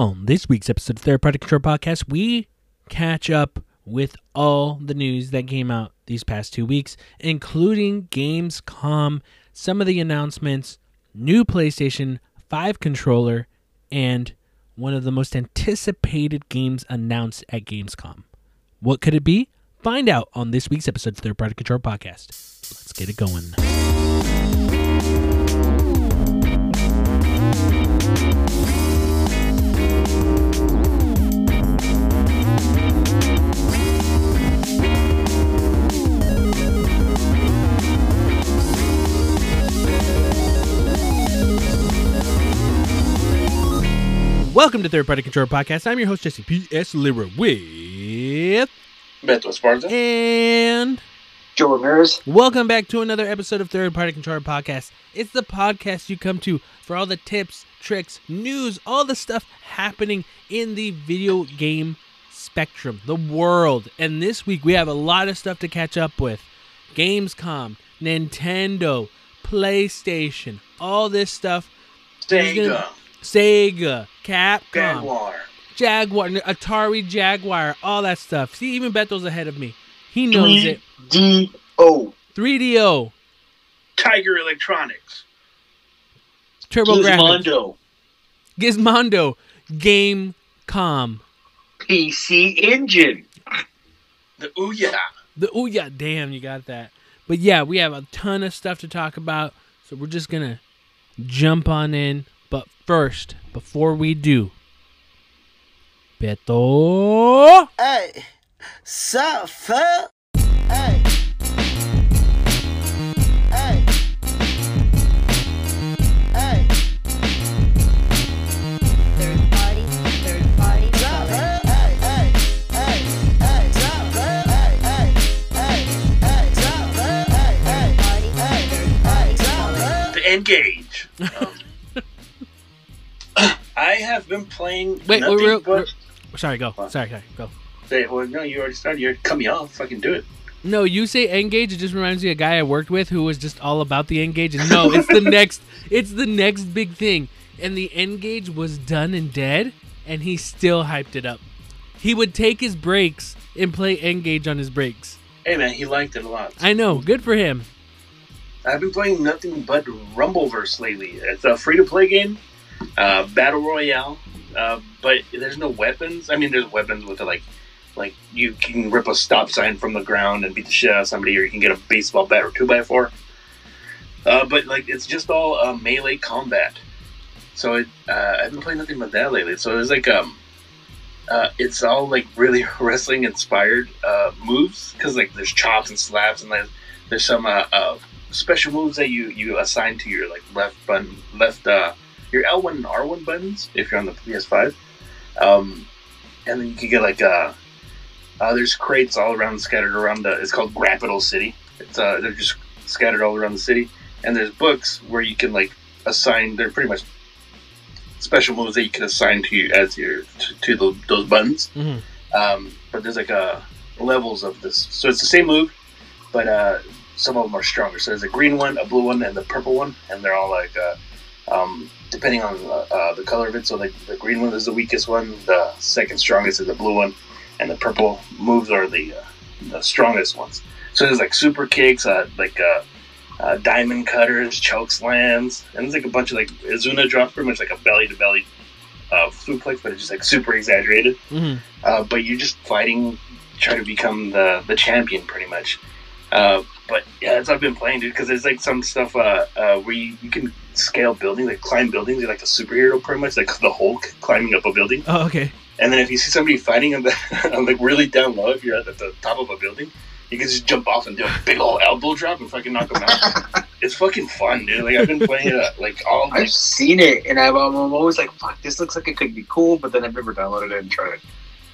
On this week's episode of Party Control Podcast, we catch up with all the news that came out these past two weeks, including Gamescom, some of the announcements, new PlayStation 5 controller, and one of the most anticipated games announced at Gamescom. What could it be? Find out on this week's episode of Third Party Control Podcast. Let's get it going. Welcome to Third Party Control Podcast. I'm your host, Jesse P.S. Lira, with. Beto Esparza. And. Joe Ramirez. Welcome back to another episode of Third Party Controller Podcast. It's the podcast you come to for all the tips, tricks, news, all the stuff happening in the video game spectrum, the world. And this week we have a lot of stuff to catch up with Gamescom, Nintendo, PlayStation, all this stuff. Who's Sega. Sega, Capcom, Jaguar. Jaguar, Atari Jaguar, all that stuff. See, even Beto's ahead of me. He knows it. D-O. 3DO, Tiger Electronics. Turbo Gizmondo. Gizmondo, Gamecom. PC Engine. The Ouya. The yeah, damn, you got that. But yeah, we have a ton of stuff to talk about, so we're just gonna jump on in. But first, before we do, Beto, Hey, sup, fuck? Hey. Hey. Hey. Third party, third party, Engage. I have been playing. wait, nothing real, but. real- sorry, go, What? sorry, sorry, go. Say, well, no, you already started. You cut me off. Fucking do it. No, you say Engage. It just reminds me of a guy I worked with who was just all about the N-Gage. And no, it's the next. It's the next big thing. And the N-Gage was done and dead, and he still hyped it up. He would take his breaks and play N-Gage on his breaks. Hey, man, he liked it a lot. I know, good for him. I've been playing nothing but Rumbleverse lately. It's a free to play game, uh, battle royale, uh, but there's no weapons. I mean, there's weapons with like, like you can rip a stop sign from the ground and beat the shit out of somebody, or you can get a baseball bat or two by four. Uh, but like, it's just all uh, melee combat. So it, uh, I've been playing nothing but that lately. So it's like um, uh, it's all like really wrestling inspired uh, moves because like there's chops and slaps and like, there's some uh, uh, special moves that you you assign to your like left button, left uh, your L1 and R1 buttons if you're on the PS5. Um, and then you can get like uh, uh, there's crates all around scattered around the. It's called Grapital City. It's uh, they're just scattered all around the city, and there's books where you can like assign. They're pretty much special moves that you can assign to you as your to, to the, those buttons. Mhm. Um, but there's like uh, levels of this, so it's the same move, but uh, some of them are stronger. So there's a green one, a blue one, and the purple one, and they're all like uh, um, depending on uh, uh, the color of it. So like the green one is the weakest one, the second strongest is the blue one, and the purple moves are the uh, the strongest ones. So there's like super kicks, uh, like uh, uh, diamond cutters, choke slams, and there's like a bunch of like Izuna drops, pretty much like a belly to belly uh, suplex, but it's just like super exaggerated. hmm Uh, but you're just fighting, trying to become the the champion, pretty much. Uh, but yeah, that's what I've been playing, dude. Because there's like some stuff uh, uh, where you, you can scale buildings, like climb buildings. Like a superhero, pretty much, like the Hulk climbing up a building. Oh, okay. And then if you see somebody fighting on the on, like really down low, if you're at the top of a building, you can just jump off and do a big old elbow drop and fucking knock them out. it's fucking fun, dude. Like I've been playing it uh, like all like, I've seen it, and I'm, I'm always like, fuck, this looks like it could be cool, but then I've never downloaded it and tried it.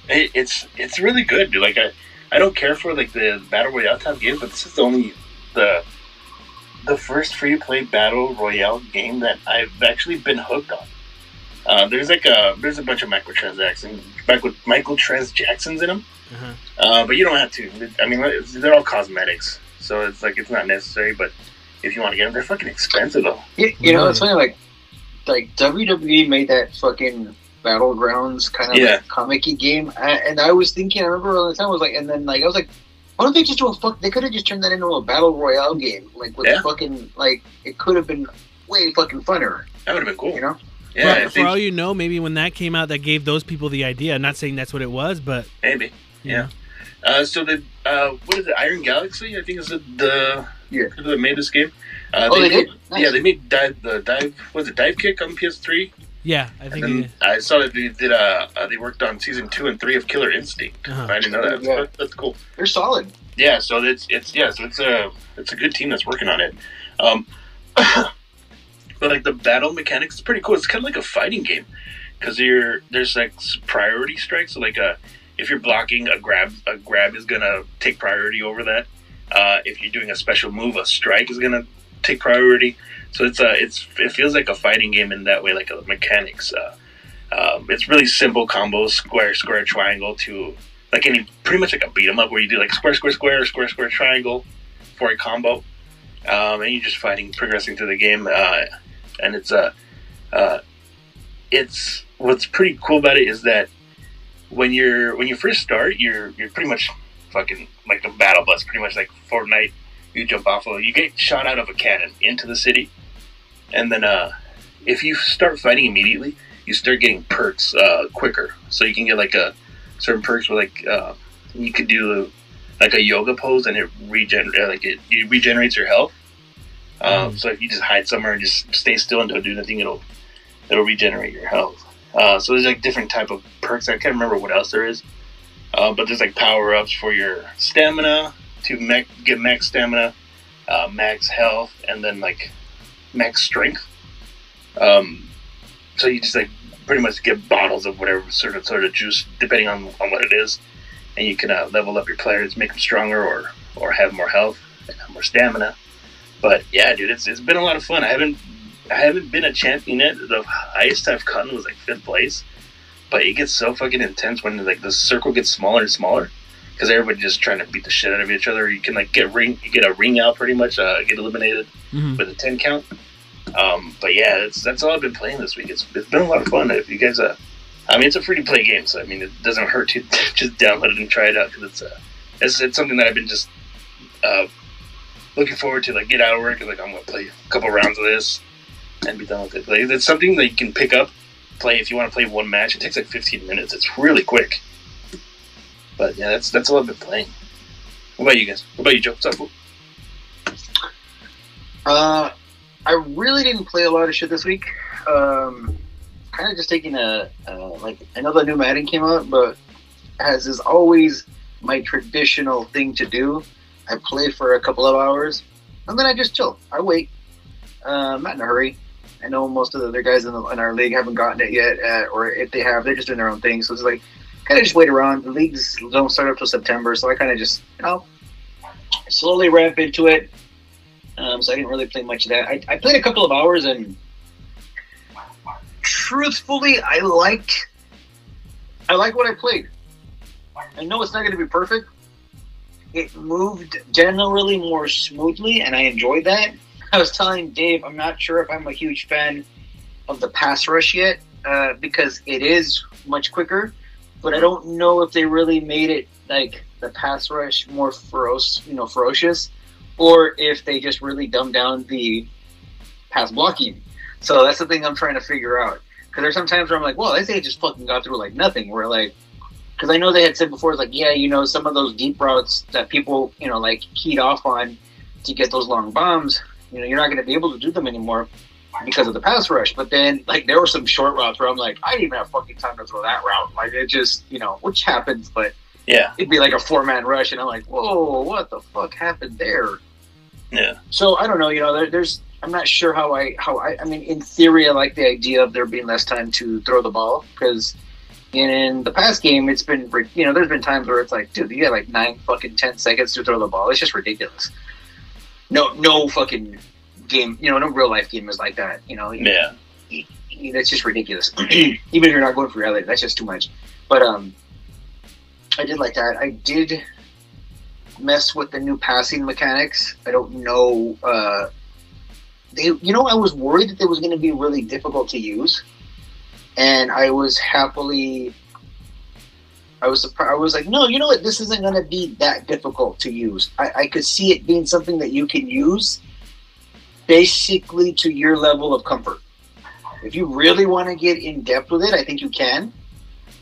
it, it's it's really good, dude. Like I, I don't care for like the battle royale type game, but this is the only the the first free to play battle royale game that I've actually been hooked on. Uh, there's like a there's a bunch of microtransactions, back with microtransactions in them, Uh-huh. uh, but you don't have to. I mean, they're all cosmetics, so it's like it's not necessary. But if you want to get them, they're fucking expensive though. You, you know, it's funny, like, like WWE made that fucking battlegrounds kind of Yeah. like comic-y game. I, and I was thinking, I remember all the time I was like, and then like I was like, why don't they just do a fuck? They could have just turned that into a battle royale game, like with Yeah. fucking like it could have been way fucking funner, That would have been cool. you know? Yeah, for, for all you know, maybe when that came out, that gave those people the idea. I'm not saying that's what it was, but maybe. you Yeah. Uh, so the uh, what is it? Iron Galaxy, I think is the, the Yeah. that made this game. Uh, Oh, they made, did? Nice. Yeah, they made dive the dive. Was it Dive Kick on PS3? Yeah, I think. And it- I saw that they did. Uh, uh, they worked on season two and three of Killer Instinct. Uh-huh. I didn't know that. Yeah. That- That's cool. They're solid. Yeah, so it's it's yeah, so it's a it's a good team that's working on it. Um, but like the battle mechanics is pretty cool. It's kind of like a fighting game because you're there's like priority strikes. So like a if you're blocking a grab, a grab is gonna take priority over that. Uh, if you're doing a special move, a strike is gonna take priority. So it's a it's it feels like a fighting game in that way, like a mechanics. Uh, um, it's really simple combos: square, square, triangle to like any pretty much like a beat 'em up where you do like square, square, square, square, square, triangle for a combo, um, and you're just fighting, progressing through the game, uh, and it's uh, uh, it's what's pretty cool about it is that when you're when you first start, you're you're pretty much fucking like a battle bus, pretty much like Fortnite. You jump off of, you get shot out of a cannon into the city, and then uh, if you start fighting immediately, you start getting perks uh, quicker. So you can get like a certain perks where like uh, you could do like a yoga pose and it regen uh, like it, it regenerates your health. Um, Mhm. So if you just hide somewhere and just stay still and don't do nothing, it'll it'll regenerate your health. Uh, so there's like different type of perks. I can't remember what else there is, uh, but there's like power ups for your stamina to max, get max stamina, uh, max health, and then like max strength. Um, so you just like pretty much get bottles of whatever sort of sort of juice, depending on, on what it is, and you can uh, level up your players, make them stronger, or or have more health and more stamina. But yeah, dude, it's it's been a lot of fun. I haven't I haven't been a champion yet. The highest I've gotten was like fifth place, but it gets so fucking intense when like the circle gets smaller and smaller because everybody just trying to beat the shit out of each other. You can like get ring, you get a ring out pretty much, uh, get eliminated Mhm. with a ten count. Um, but yeah, that's that's all I've been playing this week. It's it's been a lot of fun. If you guys, uh, I mean, it's a free to play game, so I mean, it doesn't hurt to just download it and try it out because it's uh, it's, it's something that I've been just uh, looking forward to. Like get out of work and like I'm gonna play a couple rounds of this and be done with it. Like it's something that you can pick up, play if you want to play one match. It takes like 15 minutes. It's really quick. But yeah, that's that's all I've been playing. What about you guys? What about you, Joe? What's up? Uh, I really didn't play a lot of shit this week. Um, kind of just taking a uh, like I know the new Madden came out, but as is always my traditional thing to do, I play for a couple of hours and then I just chill. I wait. Uh, I'm not in a hurry. I know most of the other guys in, the, in our league haven't gotten it yet, uh, or if they have, they're just doing their own thing. So it's like kind of just wait around. The leagues don't start up till September, so I kind of just you know slowly ramp into it. Um, so I didn't really play much of that. I, I played a couple of hours, and truthfully, I liked I like what I played. I know it's not going to be perfect. It moved generally more smoothly, and I enjoyed that. I was telling Dave, I'm not sure if I'm a huge fan of the pass rush yet, uh, because it is much quicker. But I don't know if they really made it like the pass rush more ferocious, you know, ferocious, or if they just really dumbed down the pass blocking. So that's the thing I'm trying to figure out. Because there's some times where I'm like, well, they just fucking got through like nothing. Where like, because I know they had said before, like, yeah, you know, some of those deep routes that people, you know, like keyed off on to get those long bombs, you know, you're not going to be able to do them anymore because of the pass rush. But then, like, there were some short routes where I'm like, I didn't even have fucking time to throw that route. Like, it just, you know, which happens, but Yeah, it'd be like a four man rush, and I'm like, whoa, what the fuck happened there? yeah, So I don't know. You know, there, there's. I'm not sure how I how I. I mean, in theory, I like the idea of there being less time to throw the ball because in the past game, it's been you know there's been times where it's like, dude, you got like nine fucking ten seconds to throw the ball. It's just ridiculous. No, no fucking game. You know, no real life game is like that. You know, yeah. that's just ridiculous. Even if you're not going for reality, that's just too much. But um, I did like that. I did mess with the new passing mechanics. I don't know. Uh, they, you know, I was worried that it was going to be really difficult to use, and I was happily. I was surprised. I was like, no, you know what? This isn't going to be that difficult to use. I, I could see it being something that you can use, basically to your level of comfort. If you really want to get in depth with it, I think you can.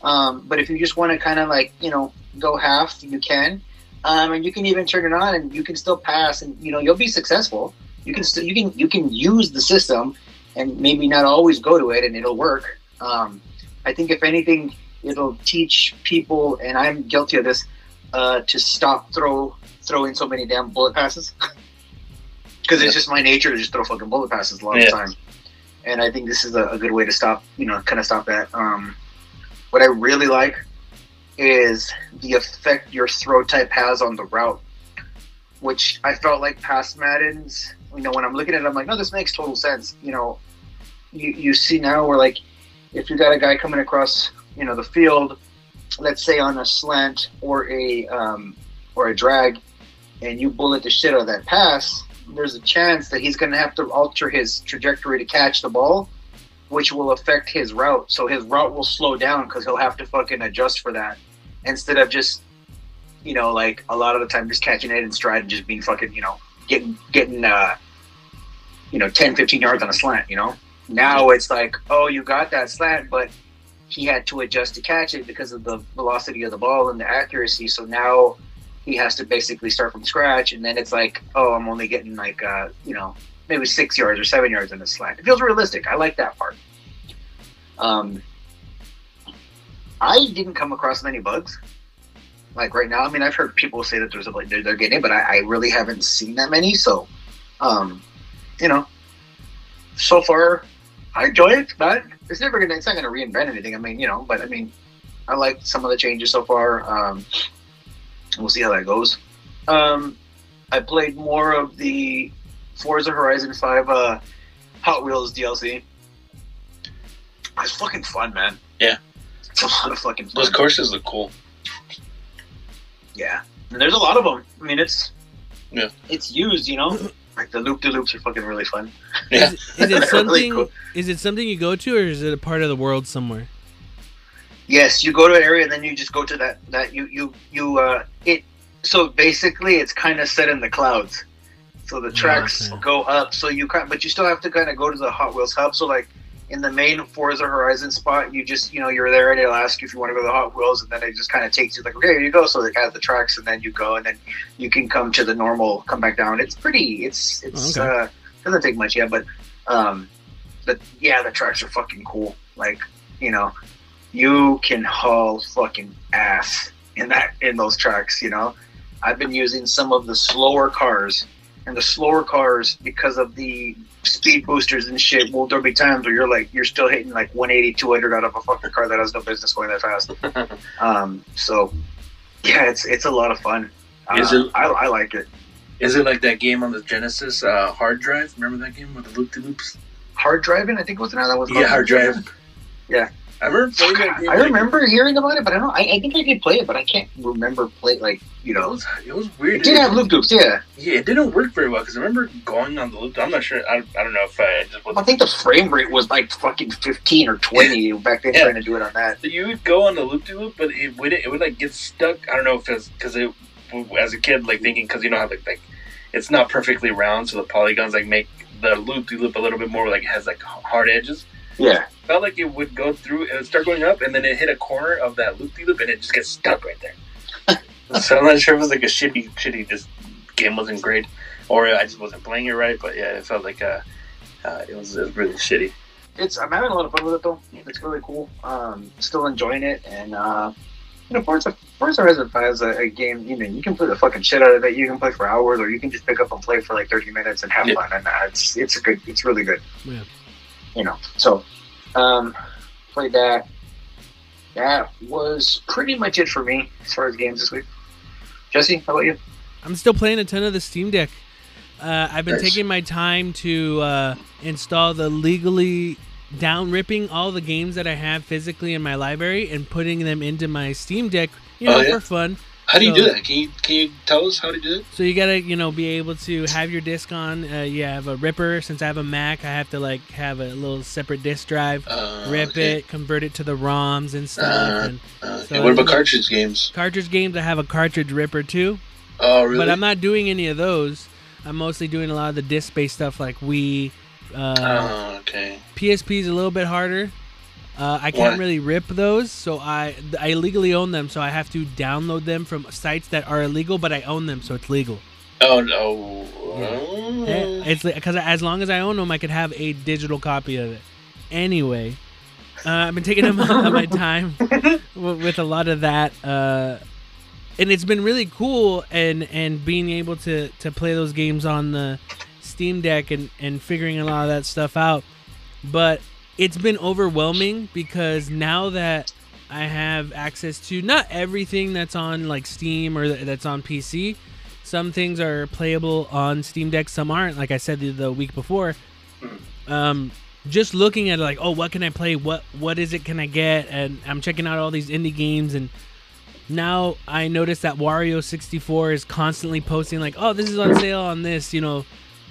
Um, but if you just want to kind of like you know go half, you can. Um, and you can even turn it on, and you can still pass, and you know you'll be successful. You can still you can you can use the system, and maybe not always go to it, and it'll work. Um, I think if anything, it'll teach people, and I'm guilty of this, uh, to stop throw throwing so many damn bullet passes. Because it's just my nature to just throw fucking bullet passes a lot of Yeah. the time, and I think this is a, a good way to stop, you know, kind of stop that. Um, what I really like is the effect your throw type has on the route, which I felt like past Madden's. You know, when I'm looking at it, I'm like, no, this makes total sense. You know, you you see now where like if you got a guy coming across, you know, the field, let's say on a slant or a um, or a drag, and you bullet the shit out of that pass, there's a chance that he's going to have to alter his trajectory to catch the ball, which will affect his route. So his route will slow down because he'll have to fucking adjust for that instead of just, you know, like a lot of the time just catching it in stride and just being fucking, you know, getting getting uh, you know, 10, 15 yards on a slant. You know, now it's like, oh, you got that slant, but he had to adjust to catch it because of the velocity of the ball and the accuracy. So now he has to basically start from scratch, and then it's like, oh, I'm only getting like, uh, you know, maybe six yards or seven yards in the slant. It feels realistic. I like that part. Um, I didn't come across many bugs. Like right now, I mean, I've heard people say that there's a, like they're, they're getting it, but I, I really haven't seen that many. So, um, you know, so far, I enjoy it, but it's never gonna, it's not gonna reinvent anything. I mean, you know, but I mean, I like some of the changes so far. Um, we'll see how that goes. Um, I played more of the Forza Horizon 5 uh, Hot Wheels DLC. It's fucking fun, man. Yeah. It's a lot of fucking fun. Those courses look cool. Yeah, and there's a lot of them. I mean, it's Yeah. it's used, you know. Like the loop de loops are fucking really fun. Yeah. Is, is it Really something? cool. Is it something you go to, or is it a part of the world somewhere? Yes, you go to an area and then you just go to that that you you you uh it. So basically, it's kind of set in the clouds. So the tracks okay. go up. So you kind, but you still have to kind of go to the Hot Wheels hub. So like in the main Forza Horizon spot, you just you know you're there and it'll ask you if you want to go to the Hot Wheels, and then it just kind of takes you like okay here you go. So they have the tracks, and then you go, and then you can come to the normal, come back down. It's pretty. It's it's Okay. uh doesn't take much yet, but um, but yeah, the tracks are fucking cool. Like you know, you can haul fucking ass in that in those tracks. You know, I've been using some of the slower cars, and the slower cars because of the speed boosters and shit. Well, there'll be times where you're like you're still hitting like 180, 200 out of a fucking car that has no business going that fast. um, so yeah, it's it's a lot of fun. Uh, Is it- I, I like it. Is it like that game on the Genesis uh, hard drive? Remember that game with the loop de loops? Hard Drivin', I think it was that was. Yeah, hard drive. Yeah. I remember playing that game. I like, remember hearing about it, but I don't. I, I think I did play it, but I can't remember play like you It know. was, it was weird. It did have loop loops, yeah. Yeah, it didn't work very well because I remember going on the loop. I'm not sure. I, I don't know if I just I wasn't. think the frame rate was like fucking fifteen or twenty back then, Yeah. trying to do it on that. You would go on the loop de loop, but it would it would like get stuck. I don't know if it's because it as a kid like thinking because you know how like, like it's not perfectly round, so the polygons like make the loop de loop a little bit more like it has like hard edges. Yeah, felt like it would go through and it'd start going up, and then it hit a corner of that loop de loop, and it just gets stuck right there. so I'm not sure if it was like a shitty, shitty. This game wasn't great, or I just wasn't playing it right. But yeah, it felt like uh, uh it was, it was really shitty. it's I'm having a lot of fun with it though. It's really cool. Um, still enjoying it, and uh, you know, Forza Forza Horizon Five is a, a game. You know, you can play the fucking shit out of it. You can play for hours, or you can just pick up and play for like 30 minutes and have Yeah. fun. And uh, it's it's a good. It's really good. Yeah. You know, so um, played that. That was pretty much it for me as far as games this week. Jesse, how about you? I'm still playing a ton of the Steam Deck. Uh, I've been Nice. taking my time to uh, install the legally down ripping all the games that I have physically in my library and putting them into my Steam Deck, you know, Oh, yeah? for fun. How do you do that? Can you can you tell us how to do it? So you gotta, you know, be able to have your disc on. Uh, you have a ripper. Since I have a Mac, I have to like have a little separate disc drive, Uh, rip okay. it, convert it to the ROMs and stuff. Uh, and Uh, So okay, what about cartridge games? cartridge games, I have a cartridge ripper too. Oh, really? But I'm not doing any of those. I'm mostly doing a lot of the disc-based stuff like Wii. Uh, Oh, okay. PSP is a little bit harder. Uh, I can't really rip those, so I I legally own them, so I have to download them from sites that are illegal, but I own them, so it's legal. Oh no. Eh, It's because as long as I own them, I could have a digital copy of it. Anyway, uh, I've been taking on my time with a lot of that, uh, and it's been really cool. And and being able to to play those games on the Steam Deck and and figuring a lot of that stuff out, but it's been overwhelming because now that I have access to not everything that's on like Steam or th- that's on PC. Some things are playable on Steam Deck, some aren't. Like I said the, the week before, um, just looking at like, oh, what can I play? What what is it? Can I get? And I'm checking out all these indie games, and now I notice that Wario 64 is constantly posting like, oh, this is on sale on this, you know,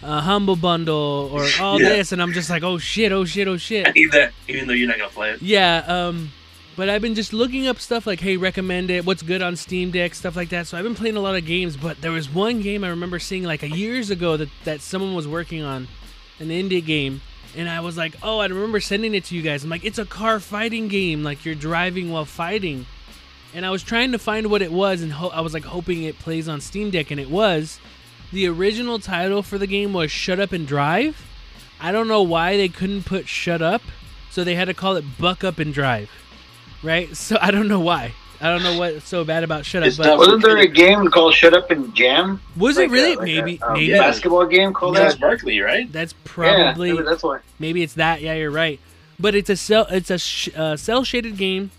uh, Humble Bundle or all Yeah. this, and I'm just like, oh shit, oh shit, oh shit. I need that, even though you're not gonna play it. Yeah, um, but I've been just looking up stuff like, hey, recommend it, what's good on Steam Deck, stuff like that. So I've been playing a lot of games, but there was one game I remember seeing like a years ago that, that someone was working on, an indie game, and I was like, oh, I remember sending it to you guys. I'm like, it's a car fighting game, like you're driving while fighting. And I was trying to find what it was, and ho- I was like hoping it plays on Steam Deck, and it was. The original title for the game was Shut Up and Drive. I don't know why they couldn't put Shut Up, so they had to call it Buck Up and Drive, right? So I don't know why. I don't know what's so bad about Shut Up, It's but not- Wasn't there a game called Shut Up and Jam? was Like it really? a- like maybe, a, um, maybe basketball game called Charles that. Barkley, right? that's probably maybe that's why. Maybe it's that. Yeah, you're right. But it's a cell. It's a sh- uh, cel shaded game.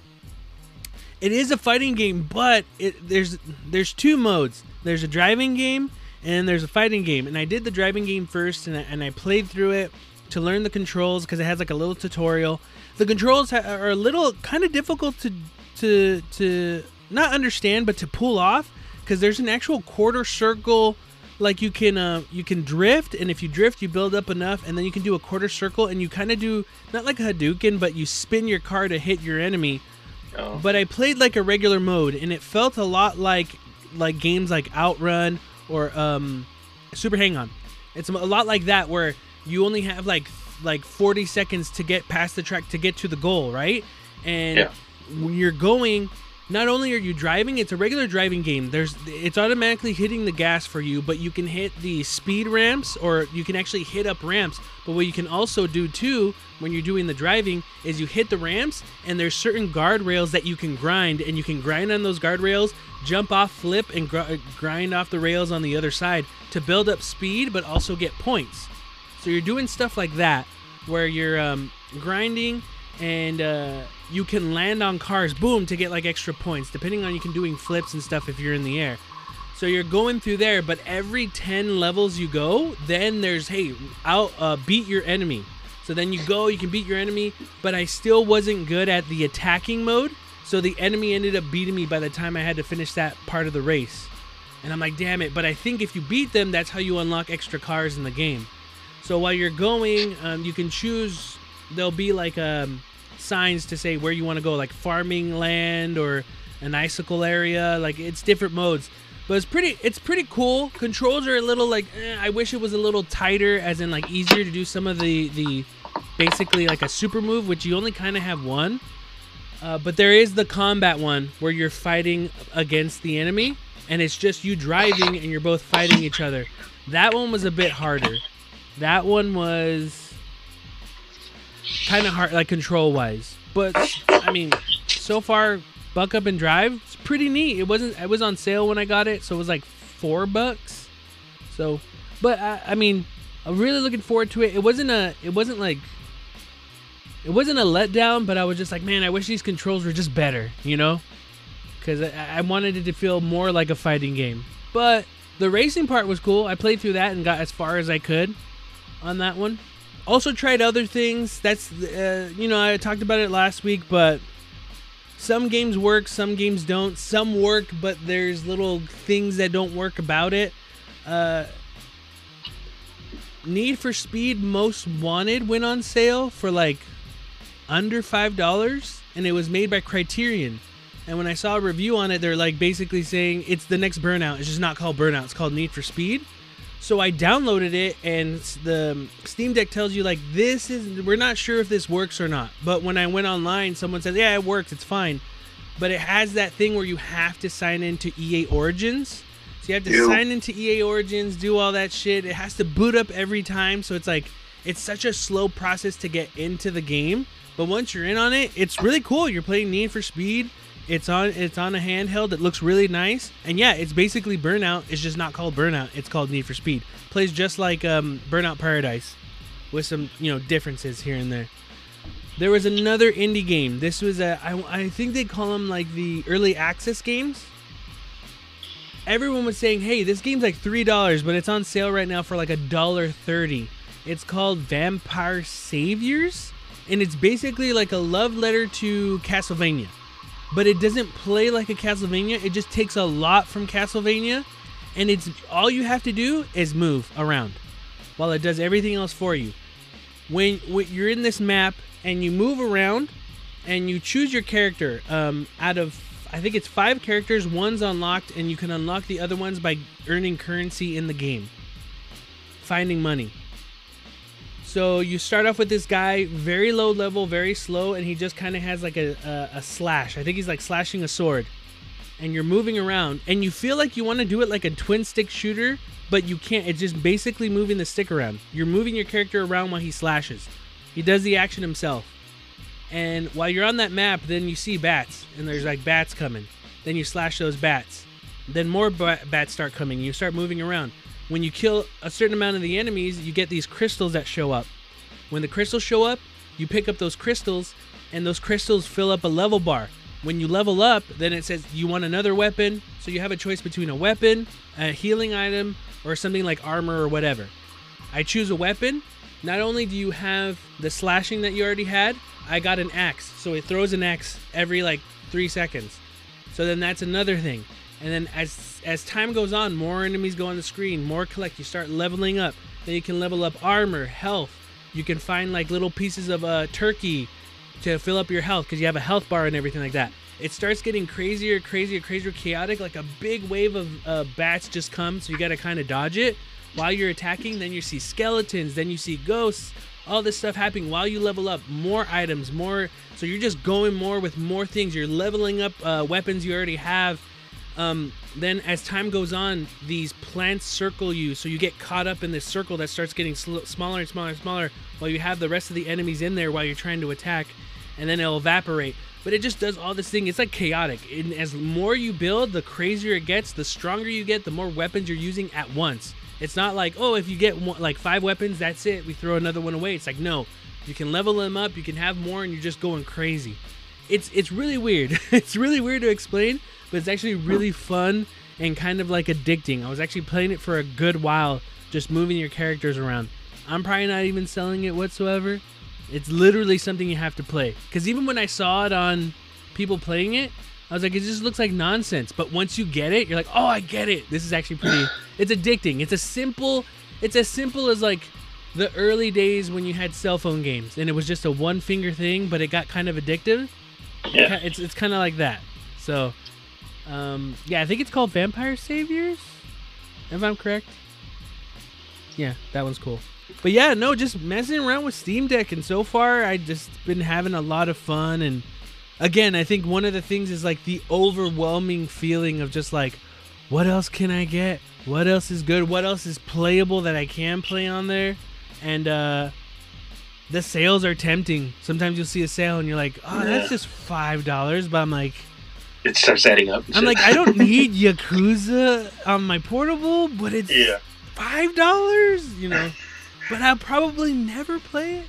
It is a fighting game, but it, there's there's two modes. There's a driving game and there's a fighting game. And I did the driving game first, and I, and I played through it to learn the controls because it has like a little tutorial. The controls ha- are a little kind of difficult to to to not understand, but to pull off because there's an actual quarter circle like you can uh, you can drift and if you drift you build up enough and then you can do a quarter circle and you kind of do not like a hadouken but you spin your car to hit your enemy Oh. but i played like a regular mode and it felt a lot like like games like outrun or um super hang on. It's a lot like that where you only have like like 40 seconds to get past the track to get to the goal right? And Yeah. when you're going not only are you driving it's a regular driving game. There's it's automatically hitting the gas for you but you can hit the speed ramps or you can actually hit up ramps. But what you can also do too when you're doing the driving is you hit the ramps and there's certain guardrails that you can grind and you can grind on those guardrails jump off flip and gr- grind off the rails on the other side to build up speed but also get points so you're doing stuff like that where you're um, grinding and uh, you can land on cars, boom, to get like extra points, depending on you can doing flips and stuff if you're in the air. So you're going through there, but every 10 levels you go, then there's hey, out uh, beat your enemy. So then you go, you can beat your enemy, but I still wasn't good at the attacking mode. So the enemy ended up beating me by the time I had to finish that part of the race. And I'm like, damn it. But I think if you beat them, that's how you unlock extra cars in the game. So while you're going, um, you can choose. There'll be like um, signs to say where you want to go, like farming land or an icicle area. Like it's different modes, but it's pretty. It's pretty cool. Controls are a little like. Eh, I wish it was a little tighter, as in like easier to do some of the the basically like a super move, which you only kind of have one. Uh, but there is the combat one where you're fighting against the enemy, and it's just you driving and you're both fighting each other. That one was a bit harder. That one was kind of hard, like control wise. But I mean, so far, Buck Up and Drive, it's pretty neat. It wasn't. It was on sale when I got it, so it was like four bucks. So, but I, I mean, I'm really looking forward to it. It wasn't a. It wasn't like. It wasn't a letdown, but I was just like, man, I wish these controls were just better, you know? Because I, I wanted it to feel more like a fighting game. But the racing part was cool. I played through that and got as far as I could on that one. Also tried other things. That's uh, you know I talked about it last week, but some games work, some games don't. Some work, but there's little things that don't work about it. Uh, Need for Speed Most Wanted went on sale for like under five dollars, and it was made by Criterion. And when I saw a review on it, they're like basically saying it's the next Burnout. It's just not called Burnout. It's called Need for Speed. So I downloaded it, and the um, Steam Deck tells you like this is we're not sure if this works or not. But when I went online, someone says yeah it works, it's fine. But it has that thing where you have to sign into EA Origins. So you have to Ew. sign into EA Origins, do all that shit. It has to boot up every time, so it's like it's such a slow process to get into the game. But once you're in on it, it's really cool. You're playing Need for Speed. It's on it's on a handheld that looks really nice. And yeah, it's basically Burnout. It's just not called Burnout. It's called Need for Speed. Plays just like um, Burnout Paradise, with some you know differences here and there. There was another indie game. This was a I, I think they call them like the early access games. Everyone was saying, "Hey, this game's like three dollars, but it's on sale right now for like a dollar thirty. It's called Vampire Saviors, and it's basically like a love letter to Castlevania, but it doesn't play like a Castlevania. It just takes a lot from Castlevania, and it's all you have to do is move around, while it does everything else for you. When, when you're in this map and you move around, and you choose your character um, out of I think it's five characters. One's unlocked, and you can unlock the other ones by earning currency in the game, finding money. So you start off with this guy, very low level, very slow, and he just kind of has like a, a a slash. I think he's like slashing a sword, and you're moving around, and you feel like you want to do it like a twin stick shooter, but you can't. It's just basically moving the stick around. You're moving your character around while he slashes. He does the action himself. And while you're on that map, then you see bats, and there's like bats coming. Then you slash those bats. Then more ba- bats start coming. You start moving around. When you kill a certain amount of the enemies, you get these crystals that show up. When the crystals show up, you pick up those crystals, and those crystals fill up a level bar. When you level up, then it says you want another weapon. So you have a choice between a weapon, a healing item, or something like armor or whatever. I choose a weapon. Not only do you have the slashing that you already had, I got an axe. So it throws an axe every like three seconds. So then that's another thing. And then as as time goes on, more enemies go on the screen, more collect. You start leveling up. Then you can level up armor, health. You can find like little pieces of uh, turkey to fill up your health because you have a health bar and everything like that. It starts getting crazier, crazier, crazier, chaotic. Like a big wave of uh, bats just come, so you got to kind of dodge it while you're attacking. Then you see skeletons, then you see ghosts, all this stuff happening while you level up. More items, more. So you're just going more with more things. You're leveling up uh, weapons you already have. Um, then as time goes on, these plants circle you, so you get caught up in this circle that starts getting sl- smaller and smaller and smaller, while you have the rest of the enemies in there while you're trying to attack, and then it'll evaporate. But it just does all this thing. It's like chaotic. And as more you build, the crazier it gets. The stronger you get, the more weapons you're using at once. It's not like oh, if you get one, like five weapons, that's it. We throw another one away. It's like no, you can level them up. You can have more, and you're just going crazy it's it's really weird. it's really weird to explain, but it's actually really fun and kind of like addicting. I was actually playing it for a good while, just moving your characters around. I'm probably not even selling it whatsoever. It's literally something you have to play. Because even when I saw it on people playing it, I was like, it just looks like nonsense. But once you get it, you're like, oh, I get it. This is actually pretty. It's addicting. It's a simple. It's as simple as like the early days when you had cell phone games and it was just a one finger thing, but it got kind of addictive. Yeah. It's it's kind of like that. So, um, yeah, I think it's called Vampire Saviors, if I'm correct. Yeah, that one's cool. But yeah, no, just messing around with Steam Deck, and so far I just been having a lot of fun. And again, I think one of the things is like the overwhelming feeling of just like, what else can I get? What else is good? What else is playable that I can play on there? And uh the sales are tempting. Sometimes you'll see a sale and you're like, oh, that's just five dollars. But I'm like, It starts adding up. I'm like, I don't need Yakuza on my portable, but it's yeah. five dollars, you know. But I'll probably never play it.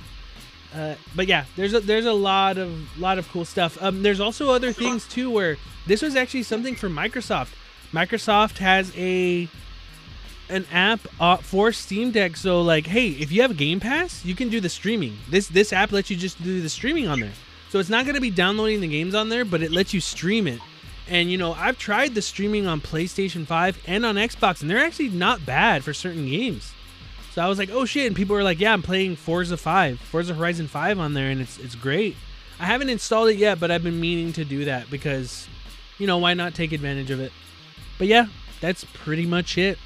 Uh, but yeah, there's a there's a lot of lot of cool stuff. Um, there's also other things too where this was actually something for Microsoft. Microsoft has a an app uh, for Steam Deck. So like, hey, if you have Game Pass, you can do the streaming. This this app lets you just do the streaming on there. So it's not going to be downloading the games on there, but it lets you stream it. And you know, I've tried the streaming on PlayStation 5 and on Xbox, and they're actually not bad for certain games. So I was like, oh shit, and people were like, yeah, I'm playing Forza 5, Forza Horizon 5 on there, and it's it's great. I haven't installed it yet, but I've been meaning to do that because, you know, why not take advantage of it? But yeah, that's pretty much it.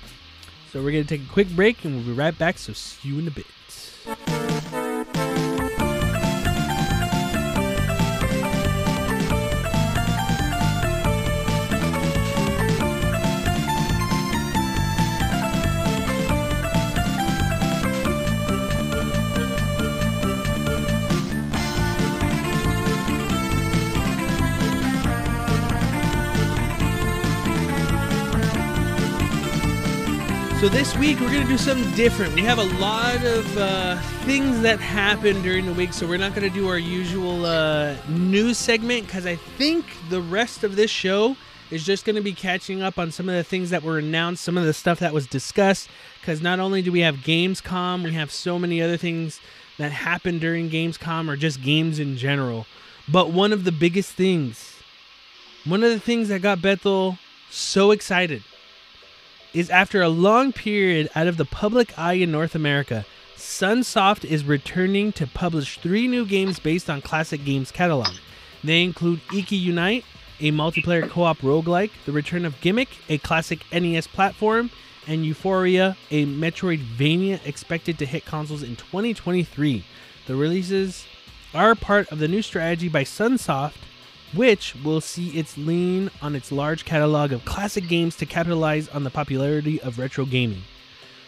So we're gonna take a quick break, and we'll be right back. So see you in a bit. So this week we're gonna do something different. We have a lot of uh, things that happened during the week, so we're not gonna do our usual uh, news segment because I think the rest of this show is just gonna be catching up on some of the things that were announced, some of the stuff that was discussed. Because not only do we have Gamescom, we have so many other things that happened during Gamescom or just games in general. But one of the biggest things, one of the things that got Beto so excited is after a long period out of the public eye in North America, Sunsoft is returning to publish three new games based on classic games catalog. They include Ikki Unite, a multiplayer co-op roguelike, the return of Gimmick, a classic NES platform, and Ufouria, a Metroidvania expected to hit consoles in 2023. The releases are part of the new strategy by Sunsoft which will see its lean on its large catalog of classic games to capitalize on the popularity of retro gaming.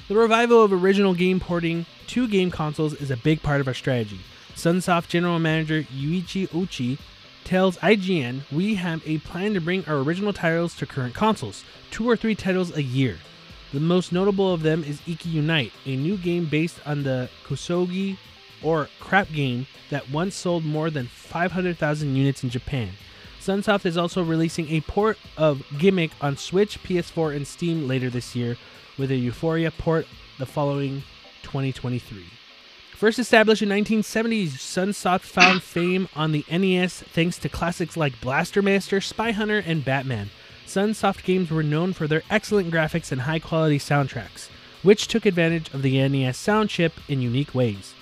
The revival of original game porting to game consoles is a big part of our strategy. Sunsoft General Manager Yuichi Ochi tells IGN we have a plan to bring our original titles to current consoles, two or three titles a year. The most notable of them is Ikki Unite, a new game based on the kusoge or crap game that once sold more than 500,000 units in Japan. Sunsoft is also releasing a port of Gimmick on Switch, PS4, and Steam later this year, with a Ufouria port the following 2023. First established in 1970s, Sunsoft found fame on the NES thanks to classics like Blaster Master, Spy Hunter, and Batman. Sunsoft games were known for their excellent graphics and high quality soundtracks, which took advantage of the NES sound chip in unique ways.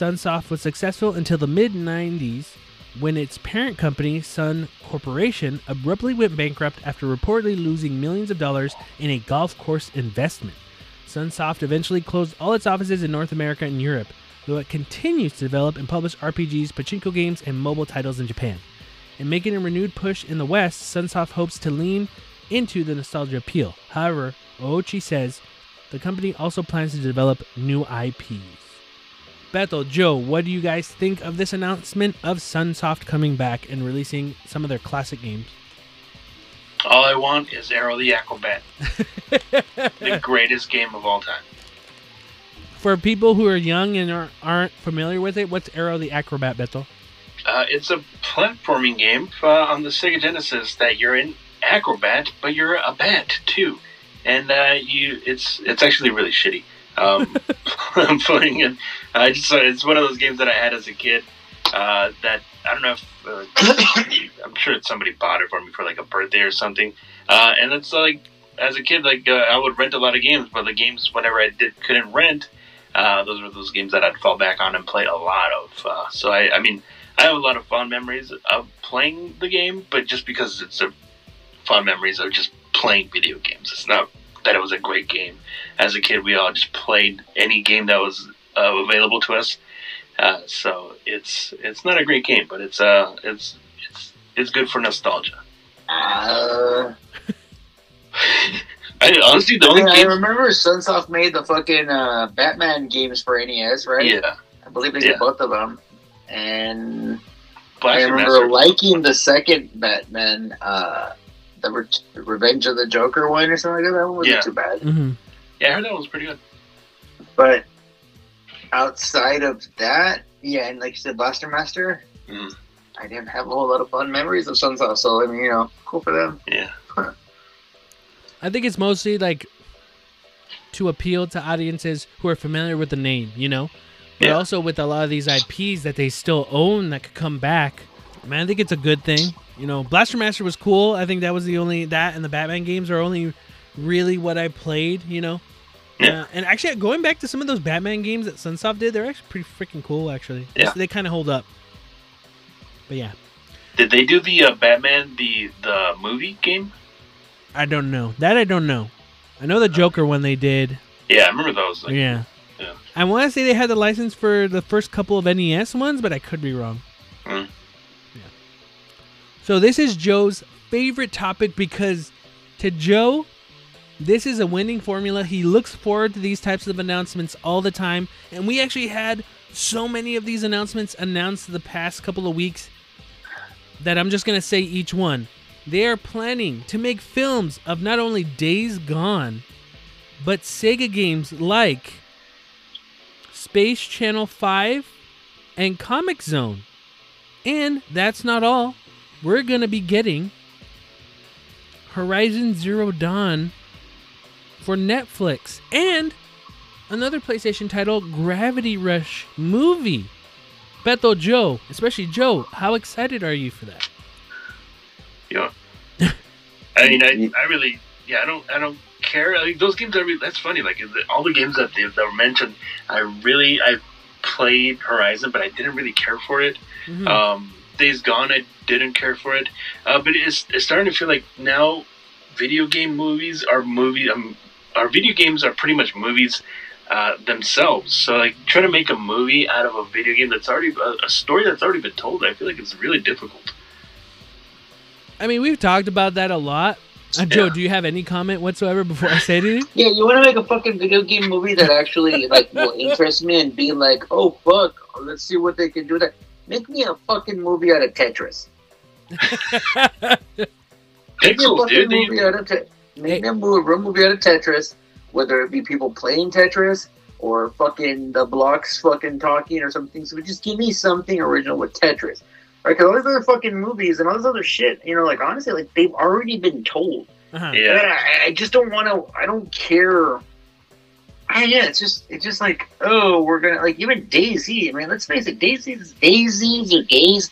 Sunsoft was successful until the mid 90s when its parent company, Sun Corporation, abruptly went bankrupt after reportedly losing millions of dollars in a golf course investment. Sunsoft eventually closed all its offices in North America and Europe, though it continues to develop and publish RPGs, pachinko games, and mobile titles in Japan. In making a renewed push in the West, Sunsoft hopes to lean into the nostalgia appeal. However, Ochi says the company also plans to develop new IPs. Beto, Joe, what do you guys think of this announcement of Sunsoft coming back and releasing some of their classic games? All I want is Aero the Acro-Bat, the greatest game of all time. For people who are young and are, aren't familiar with it, what's Aero the Acro-Bat, Beto? Uh, it's a platforming game uh, on the Sega Genesis that you're in acrobat, but you're a bat too, and uh, you it's it's actually really shitty. Um, I'm playing it. I just it's one of those games that I had as a kid. Uh, that I don't know if uh, I'm sure somebody bought it for me for like a birthday or something. Uh, and it's like as a kid, like uh, I would rent a lot of games, but the games whenever I did couldn't rent, uh, those were those games that I'd fall back on and play a lot of. Uh, so I, I mean, I have a lot of fond memories of playing the game, but just because it's a fond memories of just playing video games. It's not that it was a great game. As a kid, we all just played any game that was uh, available to us. Uh, so it's it's not a great game, but it's uh it's it's it's good for nostalgia. Uh, I, honestly, the only I game, remember Sunsoft made the fucking uh, Batman games for NES, right? yeah, I believe they did Yeah. both of them. And I remember Master. liking the second Batman, uh, the Re- Revenge of the Joker one or something like that. That one wasn't Yeah. too bad. Mm-hmm. Yeah, I heard that was pretty good. But outside of that, yeah, and like you said, Blaster Master, Mm. I didn't have a whole lot of fun memories of Sunsoft. So I mean, you know, cool for them. Yeah, I think it's mostly like to appeal to audiences who are familiar with the name, you know, but Yeah. also with a lot of these IPs that they still own that could come back. Man, I think it's a good thing. You know, Blaster Master was cool. I think that was the only that and the Batman games are only really what I played. You know. Yeah. Uh, and actually, going back to some of those Batman games that Sunsoft did, they're actually pretty freaking cool. Actually, Yeah. they kind of hold up. But yeah, Did they do the uh, Batman the the movie game? I don't know that. I don't know. I know the Joker one they did. Yeah, I remember those. Like, yeah. yeah. I want to say they had the license for the first couple of NES ones, but I could be wrong. Hmm. So this is Joe's favorite topic because to Joe, this is a winning formula. He looks forward to these types of announcements all the time, and we actually had so many of these announcements announced the past couple of weeks that I'm just gonna say each one. They are planning to make films of not only Days Gone, but Sega games like Space Channel 5 and Comix Zone. And that's not all. We're going to be getting Horizon Zero Dawn for Netflix and another PlayStation title, Gravity Rush movie. Beto Joe, especially Joe, how excited are you for that? Yeah. I mean, I, I really, yeah, I don't, I don't care. I mean, those games are really, that's funny. Like all the games that they that were mentioned, I really, I played Horizon, but I didn't really care for it. Mhm. Um, Days Gone, I didn't care for it. Uh, but it's, it's starting to feel like now, video game movies are movie, um, our video games are pretty much movies. Uh, themselves, so like trying to make a movie out of a video game that's already a, a story that's already been told. I feel like it's really difficult. I mean, we've talked about that a lot. Uh, Joe, Yeah. do you have any comment whatsoever before I say anything? Yeah, you want to make a fucking video game movie that actually like will interest me and be like, oh fuck, let's see what they can do. That make me a fucking movie out of Tetris. Make me a fucking movie out of Tetris. Make me a movie, movie out of Tetris, whether it be people playing Tetris or fucking the blocks fucking talking or something. So just give me something original with Tetris. Right, because all these other fucking movies and all this other shit, you know, like honestly, like they've already been told. Uh-huh. Yeah. I, I just don't want to. I don't care. I, yeah, it's just it's just like oh, we're gonna like even Daisy. I mean, let's face it, Daisy's Daisies or Days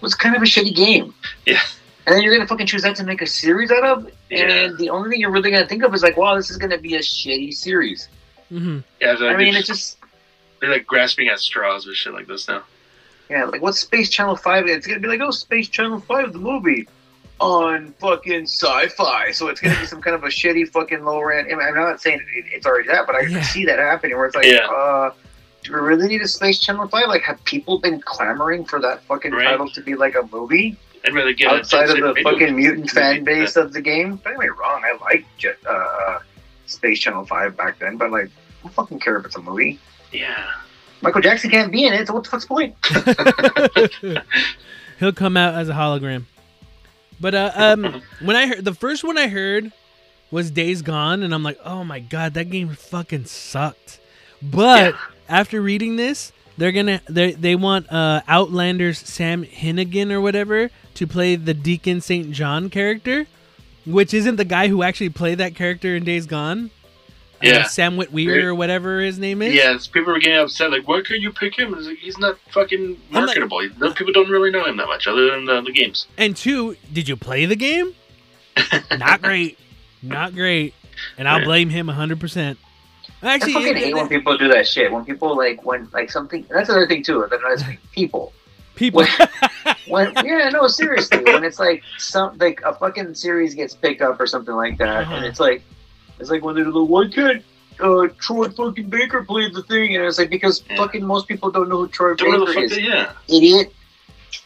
was kind of a shitty game. Yeah. And then you're gonna fucking choose that to make a series out of, Yeah. and the only thing you're really gonna think of is like, wow, this is gonna be a shitty series. Mm-hmm. Yeah, so I mean, it's just they're like grasping at straws with shit like this now. yeah, like what's Space Channel Five? It's gonna be like oh, Space Channel Five, the movie. On fucking sci-fi, so it's gonna be some kind of a shitty fucking low rent. I mean, I'm not saying it, it's already that, but I Yeah. see that happening. Where it's like, Yeah. uh, do we really need a Space Channel Five? Like, have people been clamoring for that fucking Right. title to be like a movie I'd rather get a outside of the fucking video mutant fan movie. base of the game? Don't get me wrong, I like uh, Space Channel Five back then, but like, I don't fucking care if it's a movie. Yeah. Michael Jackson can't be in it, so what the fuck's the point? He'll come out as a hologram. But uh, um, when I heard the first one I heard was Days Gone, and I'm like, oh my god, that game fucking sucked. But Yeah. after reading this, they're gonna they they want uh Outlander's Sam Hinnigan or whatever to play the Deacon Saint John character, which isn't the guy who actually played that character in Days Gone. Yeah. Sam Witwer Right. or whatever his name is. Yes, people were getting upset. Like, why can't you pick him? Like, he's not fucking I'm like- marketable. No, people don't really know him that much, other than the, the games. And two, did you play the game? Not great. Not great. And I'll blame him 100%. I Actually, fucking it- hate when people do that shit. When people like when like something. That's another thing too. That annoys me. People. people. When yeah, no, seriously. when it's like some like a fucking series gets picked up or something like that, Uh-huh. and it's like it's like when they're like, why can't uh, Troy fucking Baker play the thing? And it's like because Yeah. fucking most people don't know who Troy Don't know the Baker fuck is. they, yeah. Idiot,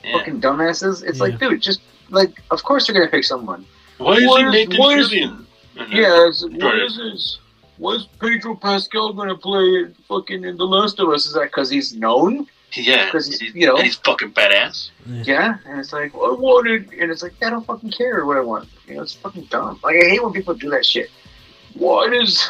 yeah. fucking dumbasses. It's Yeah. like, dude, just like, of course you're gonna pick someone. Why is Why he is- Nathan why is- Fillion? Mhm. Yeah, it's, what Right. is this? Why's Pedro Pascal gonna play fucking in The Last of Us? Is that because he's known? Yeah. 'Cause, He's- you know- and he's fucking badass. Yeah, and it's like, well, I wanted, and it's like, I don't fucking care what I want. You know, it's fucking dumb. Like, I hate when people do that shit. Why does,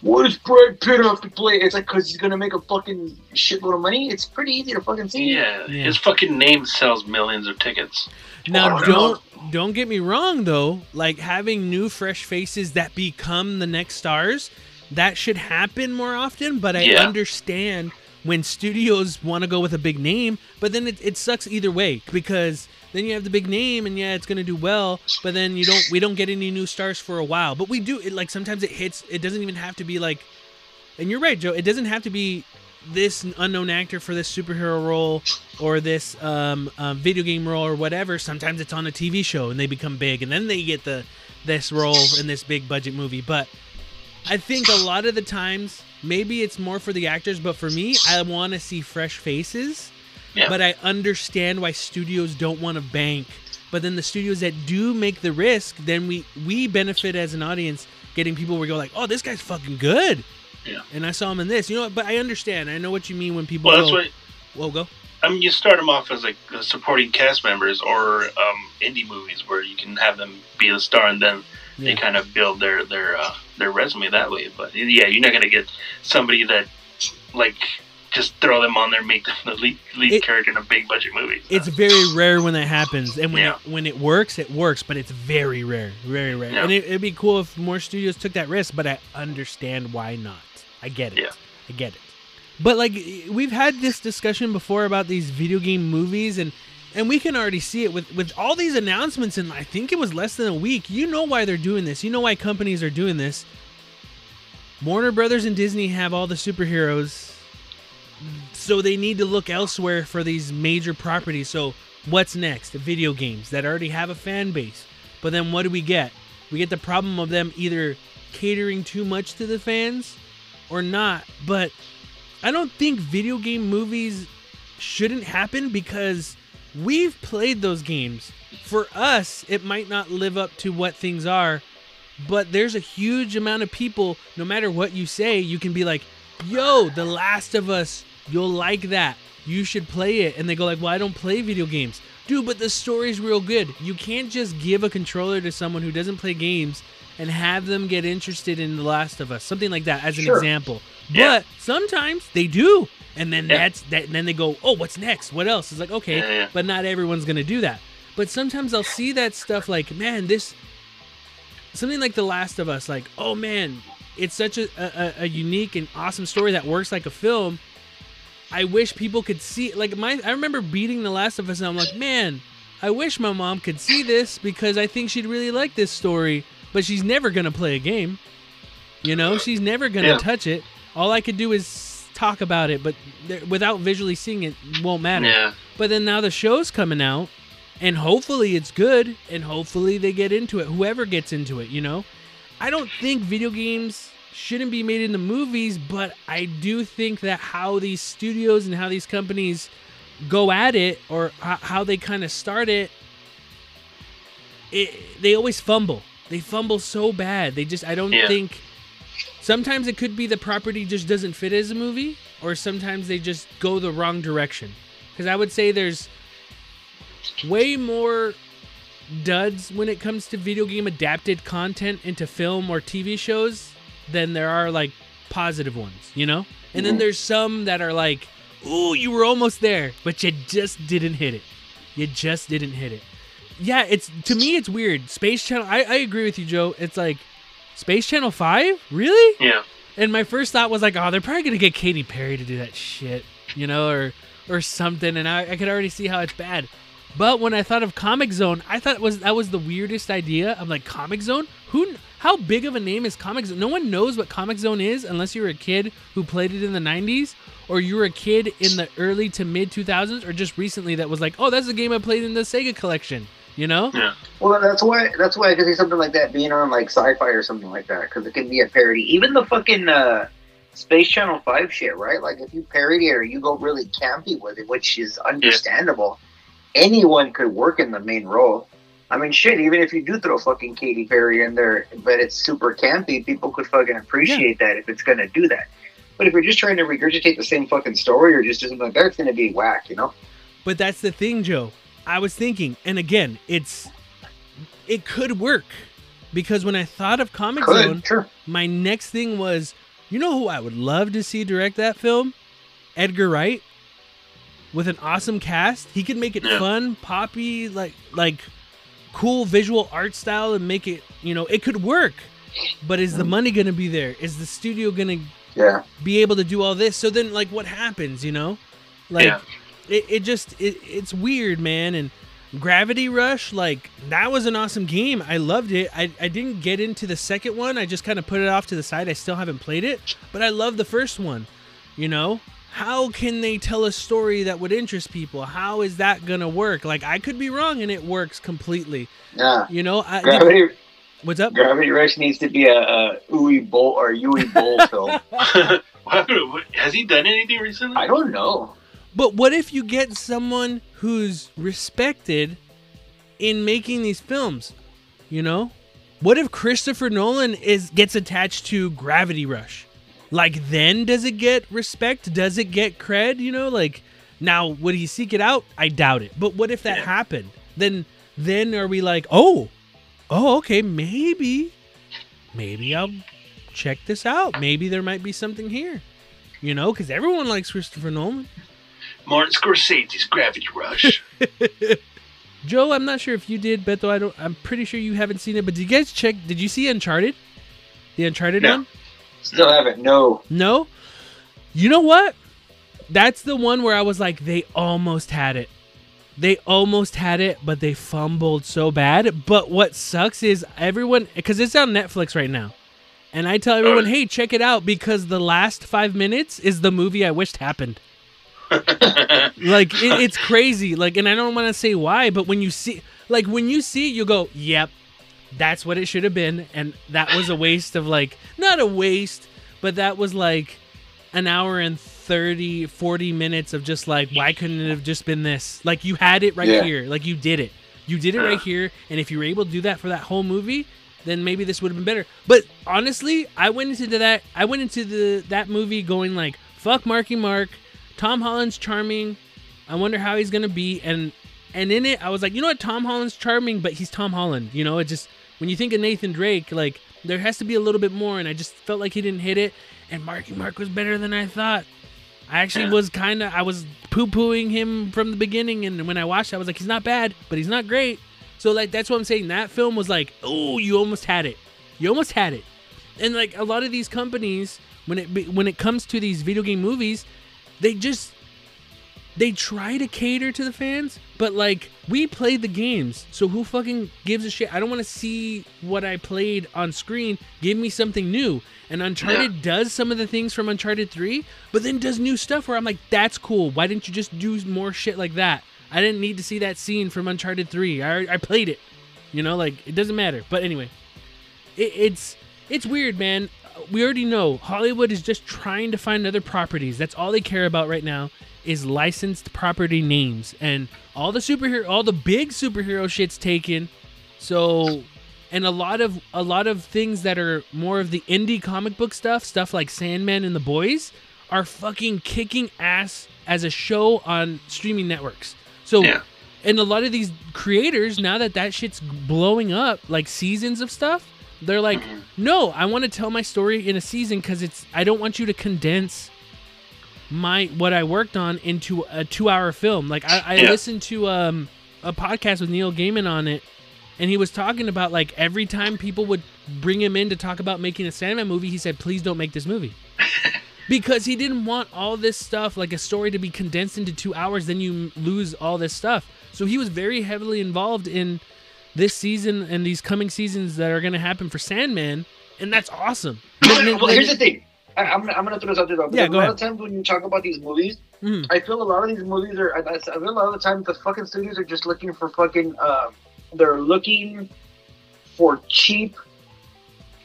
why does Brad Pitt have to play? It's like, because he's gonna make a fucking shitload of money? It's pretty easy to fucking see. Yeah. Yeah. His fucking name sells millions of tickets. Now, Oh, don't don't get me wrong though. Like having new fresh faces that become the next stars, that should happen more often. But I Yeah. understand when studios want to go with a big name, but then it, it sucks either way because then you have the big name and yeah, it's gonna do well, but then you don't we don't get any new stars for a while. But we do it like sometimes it hits. It doesn't even have to be like, and you're right, Joe. It doesn't have to be this unknown actor for this superhero role or this um, um, video game role or whatever. Sometimes it's on a TV show and they become big, and then they get the this role in this big budget movie. But I think a lot of the times, maybe it's more for the actors, but for me, I want to see fresh faces. Yeah. But I understand why studios don't want to bank. But then the studios that do make the risk, then we we benefit as an audience getting people where go like, oh, this guy's fucking good. Yeah. And I saw him in this, you know. But I understand. I know what you mean when people. Well, that's go, what Well, go. I mean. You start them off as like uh, supporting cast members or um, indie movies where you can have them be the star, and then Yeah. they kind of build their their uh, their resume that way. But yeah, you're not gonna get somebody that like just throw them on there, and make them the lead, lead It- character in a big budget movie. It's very rare when that happens, and when Yeah. it, when it works, it works. But it's very rare, very rare. Yeah. And it, it'd be cool if more studios took that risk. But I understand why not. I get it. Yeah. I get it. But like we've had this discussion before about these video game movies, and and we can already see it with with all these announcements. And I think it was less than a week. You know why they're doing this. You know why companies are doing this. Warner Brothers and Disney have all the superheroes so they need to look elsewhere for these major properties. So what's next? Video games that already have a fan base. But then what do we get? We get the problem of them either catering too much to the fans or not. But I don't think video game movies shouldn't happen because we've played those games. For us, it might not live up to what things are, but there's a huge amount of people, no matter what you say, you can be like, yo, The Last of Us, you'll like that. You should play it. And they go like, well, I don't play video games. Dude, but the story's real good. You can't just give a controller to someone who doesn't play games and have them get interested in The Last of Us. Something like that as an Sure. example. Yeah. But sometimes they do. And then Yeah. that's that and then they go, "Oh, what's next? What else?" It's like, "Okay, Yeah, but not everyone's going to do that." But sometimes I'll see that stuff like, "Man, this something like The Last of Us, like, oh man, it's such a, a, a unique and awesome story that works like a film. I wish people could see like my I remember beating The Last of Us and I'm like, man, I wish my mom could see this because I think she'd really like this story, but she's never gonna play a game. You know, she's never gonna Yeah. touch it. All I could do is talk about it, but without visually seeing it, won't matter. Yeah. But then now the show's coming out, and hopefully it's good, and hopefully they get into it. Whoever gets into it, you know. I don't think video games shouldn't be made into movies, but I do think that how these studios and how these companies go at it, or how they kind of start it, it, they always fumble. They fumble so bad. They just I don't Yeah. think. Sometimes it could be the property just doesn't fit as a movie, or sometimes they just go the wrong direction. Because I would say there's way more duds when it comes to video game adapted content into film or TV shows than there are like positive ones, you know? And then mm-hmm. there's some that are like, ooh, you were almost there, but you just didn't hit it. You just didn't hit it. Yeah, it's to me it's weird. Space Channel I, I agree with you, Joe. It's like Space Channel 5? Really? Yeah. And my first thought was like, oh, they're probably gonna get Katy Perry to do that shit, you know, or or something. And I, I could already see how it's bad. But when I thought of Comix Zone, I thought was that was the weirdest idea. I'm like, Comix Zone? Who? How big of a name is Comix Zone? No one knows what Comix Zone is unless you were a kid who played it in the 90s, or you were a kid in the early to mid 2000s, or just recently that was like, oh, that's a game I played in the Sega collection. You know? Yeah. Well, that's why that's why I could see something like that being on like sci-fi or something like that because it can be a parody. Even the fucking uh, Space Channel Five shit, right? Like if you parody it or you go really campy with it, which is understandable, anyone could work in the main role. I mean, shit. Even if you do throw fucking Katy Perry in there, but it's super campy, people could fucking appreciate that if it's gonna do that. But if you're just trying to regurgitate the same fucking story or just something like that, it's gonna be whack, you know? But that's the thing, Joe. I was thinking, and again, it's it could work because when I thought of Comix Zone, sure. my next thing was, you know who I would love to see direct that film? Edgar Wright. With an awesome cast, he could make it Yeah. fun, poppy, like like cool visual art style, and make it. You know, it could work. But is the mm-hmm. money going to be there? Is the studio going to Yeah. be able to do all this. So then, like, what happens? You know, like Yeah. it, it just it, it's weird, man. And Gravity Rush, like that was an awesome game. I loved it. I, I didn't get into the second one. I just kind of put it off to the side. I still haven't played it, but I love the first one. You know, how can they tell a story that would interest people? How is that gonna work? Like I could be wrong, and it works completely. Yeah. You know, I, did- what's up? Gravity Rush needs to be a, a Uwe Boll or Uwe Boll film. What- what- Has he done anything recently? I don't know. But what if you get someone who's respected in making these films? You know? What if Christopher Nolan is gets attached to Gravity Rush? Like then does it get respect? Does it get cred? You know, like now would he seek it out? I doubt it. But what if that Yeah. happened? Then then are we like, "Oh. Oh, okay, maybe maybe I'll check this out. Maybe there might be something here." You know, cuz everyone likes Christopher Nolan. Martin Scorsese's Gravity Rush. Joe, I'm not sure if you did, Beto. I don't. I'm pretty sure you haven't seen it. But did you guys check? Did you see Uncharted? The Uncharted No. one? Still haven't. No. No. You know what? That's the one where I was like, they almost had it. They almost had it, but they fumbled so bad. But what sucks is everyone, because it's on Netflix right now, and I tell everyone, uh. hey, check it out because the last five minutes is the movie I wished happened. like it, it's crazy like and i don't want to say why but when you see like when you see it you go yep that's what it should have been and that was a waste of like not a waste but that was like an hour and 30 40 minutes of just like why couldn't it have just been this? Like you had it right Yeah. here. Like you did it. You did it right here and if you were able to do that for that whole movie then maybe this would have been better. But honestly i went into that i went into the that movie going like fuck marky mark tom holland's charming i wonder how he's gonna be and and in it i was like you know what tom holland's charming but he's tom holland you know it just when you think of nathan drake like there has to be a little bit more and i just felt like he didn't hit it and marky mark was better than i thought I actually was kind of I was poo pooing him from the beginning, and when I watched, it, I was like, he's not bad, but he's not great. So like that's what I'm saying. That film was like, oh, you almost had it, you almost had it. And like a lot of these companies, when it when it comes to these video game movies, they just they try to cater to the fans, but like we played the games, so who fucking gives a shit? I don't want to see what I played on screen. Give me something new. And Uncharted does some of the things from Uncharted 3, but then does new stuff where I'm like, that's cool. Why didn't you just do more shit like that? I didn't need to see that scene from Uncharted 3. I, I played it. You know, like it doesn't matter. But anyway, it, it's it's weird, man. We already know Hollywood is just trying to find other properties. That's all they care about right now is licensed property names, and all the superhero, all the big superhero shit's taken. So, and a lot of a lot of things that are more of the indie comic book stuff, stuff like Sandman and the Boys, are fucking kicking ass as a show on streaming networks. So Yeah. and a lot of these creators now that that shit's blowing up like seasons of stuff they're like no i want to tell my story in a season because it's i don't want you to condense my what i worked on into a two hour film like i, I Yeah. listened to um a podcast with neil gaiman on it and he was talking about like every time people would bring him in to talk about making a Sandman movie, he said, "Please don't make this movie," because he didn't want all this stuff like a story to be condensed into two hours. Then you lose all this stuff. So he was very heavily involved in this season and these coming seasons that are going to happen for Sandman, and that's awesome. well, here's the thing. I, I'm, I'm gonna throw this out there though. Yeah, go a lot ahead. of times when you talk about these movies, Mhm. I feel a lot of these movies are. I, I feel a lot of the time the fucking studios are just looking for fucking. Um, they're looking for cheap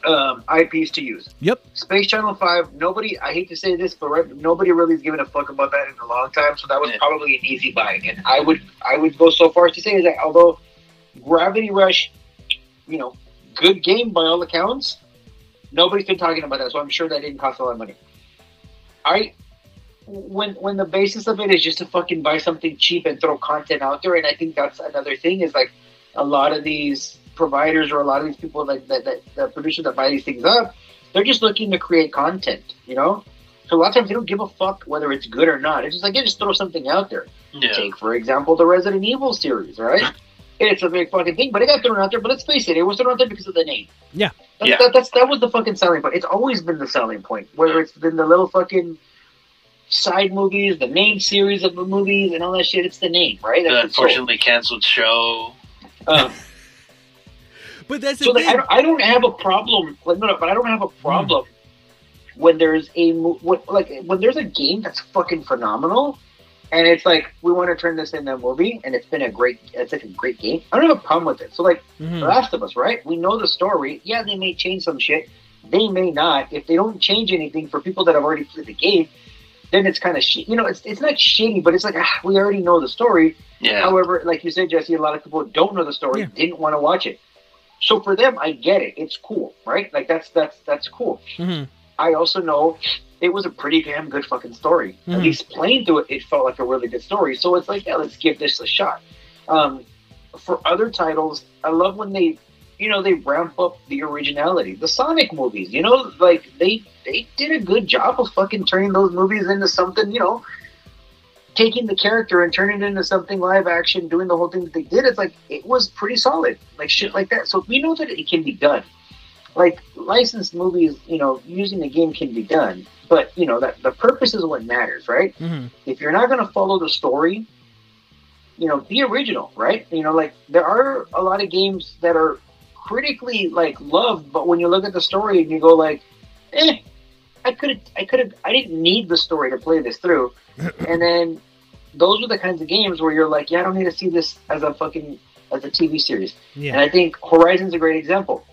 um, IPs to use. Yep. Space Channel Five. Nobody. I hate to say this, but right, nobody really has given a fuck about that in a long time. So that was Yeah. probably an easy buy. And I would I would go so far as to say is that although Gravity Rush, you know, good game by all accounts, nobody's been talking about that. So I'm sure that didn't cost a lot of money. I when when the basis of it is just to fucking buy something cheap and throw content out there, and I think that's another thing is like a lot of these providers or a lot of these people that that, that the producers that buy these things up, they're just looking to create content, you know. So a lot of times they don't give a fuck whether it's good or not. It's just like, yeah, just throw something out there. Yeah. Take, for example, the Resident Evil series, right? it's a big fucking thing, but it got thrown out there. But let's face it, it was thrown out there because of the name. Yeah. That's, Yeah. that, that's that was the fucking selling point. It's always been the selling point. Whether it's been the little fucking side movies, the main series of the movies, and all that shit. It's the name, right? The That's what's sold. unfortunately canceled show. Um, But that's the so like, thing. I, don't, I don't have a problem. Like, no, no, but I don't have a problem Hmm. when there's a mo- when, like when there's a game that's fucking phenomenal, and it's like we want to turn this into a movie, and it's been a great, it's like a great game. I don't have a problem with it. So like Mhm. The Last of Us, right? We know the story. Yeah, they may change some shit. They may not. If they don't change anything for people that have already played the game, then it's kind of shit. You know, it's it's not shitty, but it's like ah, we already know the story. Yeah. However, like you said, Jesse, a lot of people don't know the story, Yeah. didn't want to watch it. So for them, I get it. It's cool, right? Like that's that's that's cool. Mhm. I also know it was a pretty damn good fucking story. Mhm. At least playing through it, it felt like a really good story. So it's like, yeah, let's give this a shot. Um, for other titles, I love when they, you know, they ramp up the originality. The Sonic movies, you know, like they they did a good job of fucking turning those movies into something, you know, taking the character and turning it into something live action, doing the whole thing that they did. It's like it was pretty solid, like shit like that. So we know that it can be done. Like licensed movies, you know, using the game can be done, but you know that the purpose is what matters, right? Mhm. if you're not going to follow the story, you know, be original, right? You know, like there are a lot of games that are critically like loved, but when you look at the story and you go like, eh, I could have, I could have, I didn't need the story to play this through, and then those are the kinds of games where you're like, yeah, I don't need to see this as a fucking as a TV series. And I think Horizon's a great example.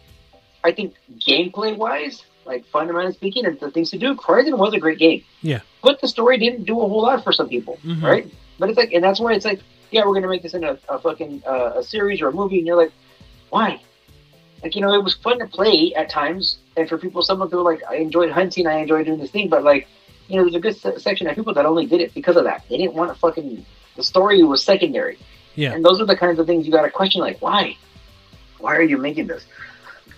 I think gameplay wise, like fundamentally speaking, and the things to do, Horizon was a great game. Yeah. But the story didn't do a whole lot for some people, Mhm. right? But it's like, and that's why it's like, yeah, we're gonna make this into a, a fucking uh, a series or a movie, and you're like, why? Like you know, it was fun to play at times, and for people, some of them were like, I enjoyed hunting, I enjoyed doing this thing, but like, you know, there's a good se- section of people that only did it because of that. They didn't want to fucking. The story was secondary. Yeah. And those are the kinds of things you got to question, like, why? Why are you making this?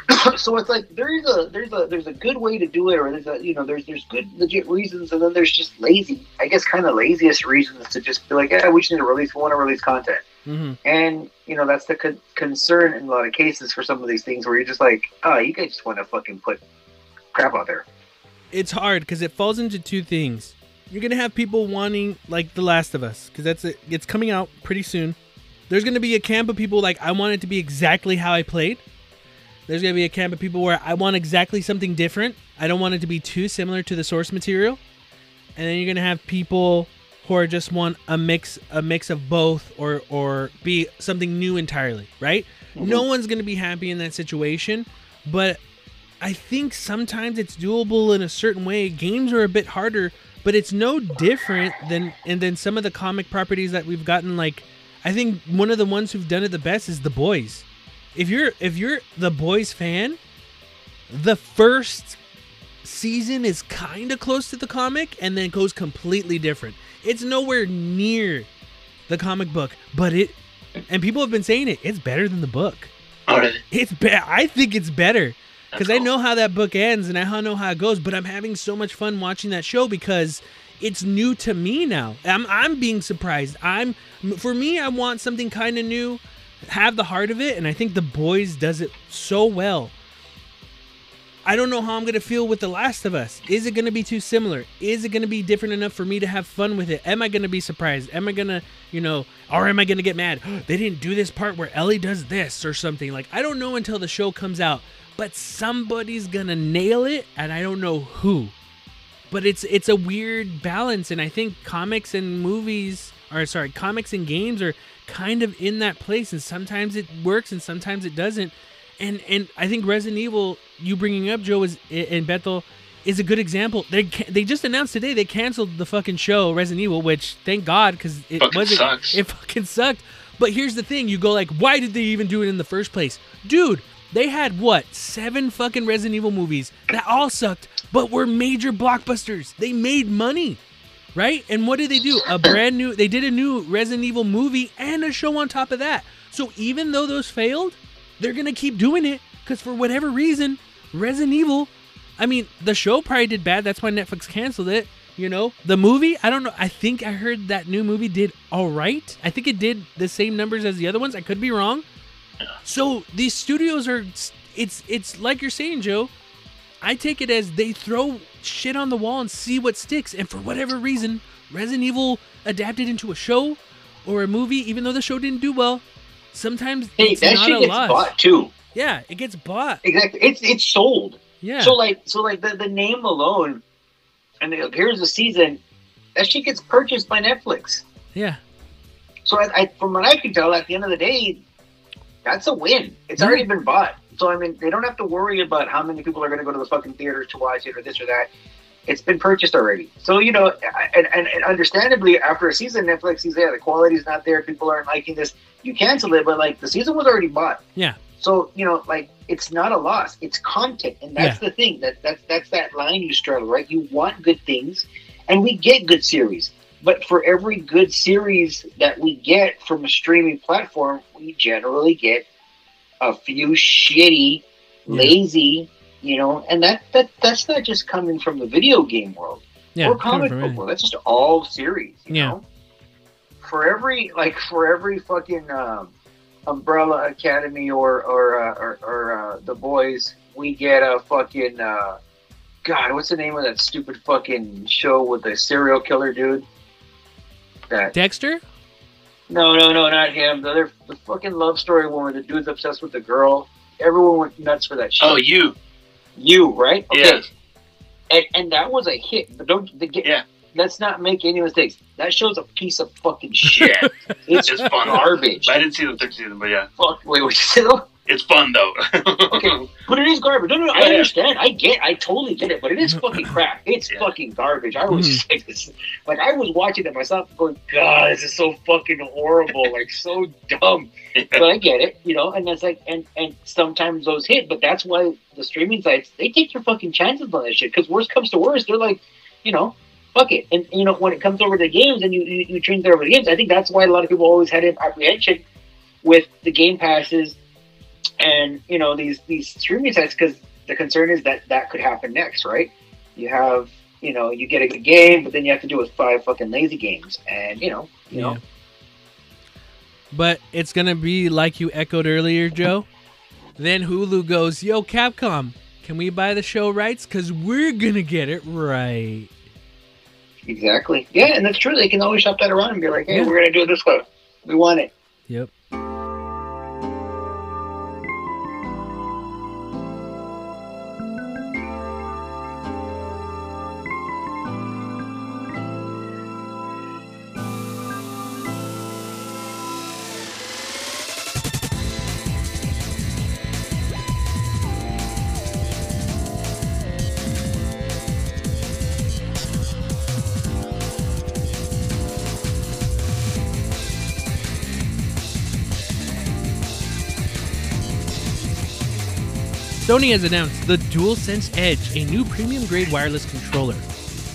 so it's like there's a there's a there's a good way to do it, or there's a you know there's there's good legit reasons, and then there's just lazy, I guess, kind of laziest reasons to just be like, yeah, we just need to release, we want to release content, Mhm. and you know that's the con- concern in a lot of cases for some of these things where you're just like, oh, you guys just want to fucking put crap out there. It's hard because it falls into two things. You're gonna have people wanting like The Last of Us because that's it. It's coming out pretty soon. There's gonna be a camp of people like I want it to be exactly how I played. There's gonna be a camp of people where I want exactly something different. I don't want it to be too similar to the source material. And then you're gonna have people who are just want a mix a mix of both or or be something new entirely, right? No mhm. one's gonna be happy in that situation, but I think sometimes it's doable in a certain way. Games are a bit harder, but it's no different than and then some of the comic properties that we've gotten like I think one of the ones who've done it the best is The Boys. If you're if you're the Boys fan, the first season is kind of close to the comic and then goes completely different. It's nowhere near the comic book, but it and people have been saying it, it's better than the book. Oh, really? It's be- I think it's better because That's I know how that book ends and I know how it goes. But I'm having so much fun watching that show because it's new to me now. I'm I'm being surprised. I'm for me, I want something kind of new, have the heart of it, and I think the boys does it so well. I don't know how I'm gonna feel with The Last of Us. Is it gonna be too similar? Is it gonna be different enough for me to have fun with it? Am I gonna be surprised? Am I gonna, you know, or am I gonna get mad? they didn't do this part where Ellie does this or something. Like I don't know until the show comes out, but somebody's gonna nail it, and I don't know who. But it's it's a weird balance, and I think comics and movies, or sorry, comics and games are kind of in that place, and sometimes it works and sometimes it doesn't and and I think Resident Evil, you bringing up Joe is and Bethel, is a good example. They they just announced today they canceled the fucking show Resident Evil, which thank God because it Fucking wasn't sucks. it fucking sucked. But here's the thing: you go like, why did they even do it in the first place, dude? They had what seven fucking Resident Evil movies that all sucked, but were major blockbusters. They made money. Right? And what did they do? A brand new they did a new Resident Evil movie and a show on top of that. So even though those failed, they're gonna keep doing it because for whatever reason, Resident Evil. I mean, the show probably did bad. That's why Netflix canceled it. You know, the movie. I don't know. I think I heard that new movie did all right. I think it did the same numbers as the other ones. I could be wrong. So these studios are. it's it's like you're saying, Joe. I take it as they throw shit on the wall and see what sticks, and for whatever reason, Resident Evil adapted into a show or a movie, even though the show didn't do well. Sometimes Hey, it's that shit a gets loss. bought too. Yeah, it gets bought. Exactly. It's it's sold. Yeah, So like so like the, the name alone, and the, here's the season, that shit gets purchased by Netflix. yeah, So I, I from what I can tell, at the end of the day, that's a win. It's Yeah. already been bought. So I mean, they don't have to worry about how many people are going to go to the fucking theaters to watch it or this or that. It's been purchased already. So you know, and, and, and understandably, after a season, Netflix sees, yeah, the quality's not there. People aren't liking this. You cancel it, but like the season was already bought. Yeah. So you know, like it's not a loss. It's content, and that's the thing. That that's that's that line you struggle right? You want good things, and we get good series. But for every good series that we get from a streaming platform, we generally get a few shitty, Yeah. lazy, you know, and that, that that's not just coming from the video game world yeah. or comic book world. That's just all series. You Yeah. Know? For every like for every fucking um, Umbrella Academy or or uh, or, or uh, the boys, we get a fucking uh, God. What's the name of that stupid fucking show with the serial killer dude? That Dexter. No, no, no, not him. The other, the fucking love story one where the dude's obsessed with the girl. Everyone went nuts for that oh, shit. Oh, you. you right? Okay. Yes. And, and that was a hit. But don't the, Yeah. Let's not make any mistakes. That show's a piece of fucking shit. It's, just fun. garbage. I didn't see the third season, but yeah, Fuck. Wait, what you say though? It's fun though. Okay, but it is garbage. No, no, no I Yeah, yeah. understand. I get. I totally get it. But it is fucking crap. It's Yeah. fucking garbage. I was Mhm. sick. This- like I was watching it myself, going, God, this is so fucking horrible. like so dumb. but I get it, you know, and that's like, and and sometimes those hit, but that's why the streaming sites they take their fucking chances on that shit. Because worst comes to worst, they're like, you know, fuck it. And you know, when it comes over to games, and you you, you transfer over the games, I think that's why a lot of people always had an apprehension with the game passes and you know these these streaming sites because the concern is that that could happen next, right? You have. You know, you get a good game, but then you have to do with five fucking lazy games, and you know, you know, But it's gonna be like you echoed earlier, Joe. then Hulu goes, "Yo, Capcom, can we buy the show rights? Cause we're gonna get it right." Exactly. Yeah, and that's true. They can always shop that around and be like, "Hey, Yeah. we're gonna do it this way. We want it." Yep. Sony has announced the DualSense Edge, a new premium grade wireless controller.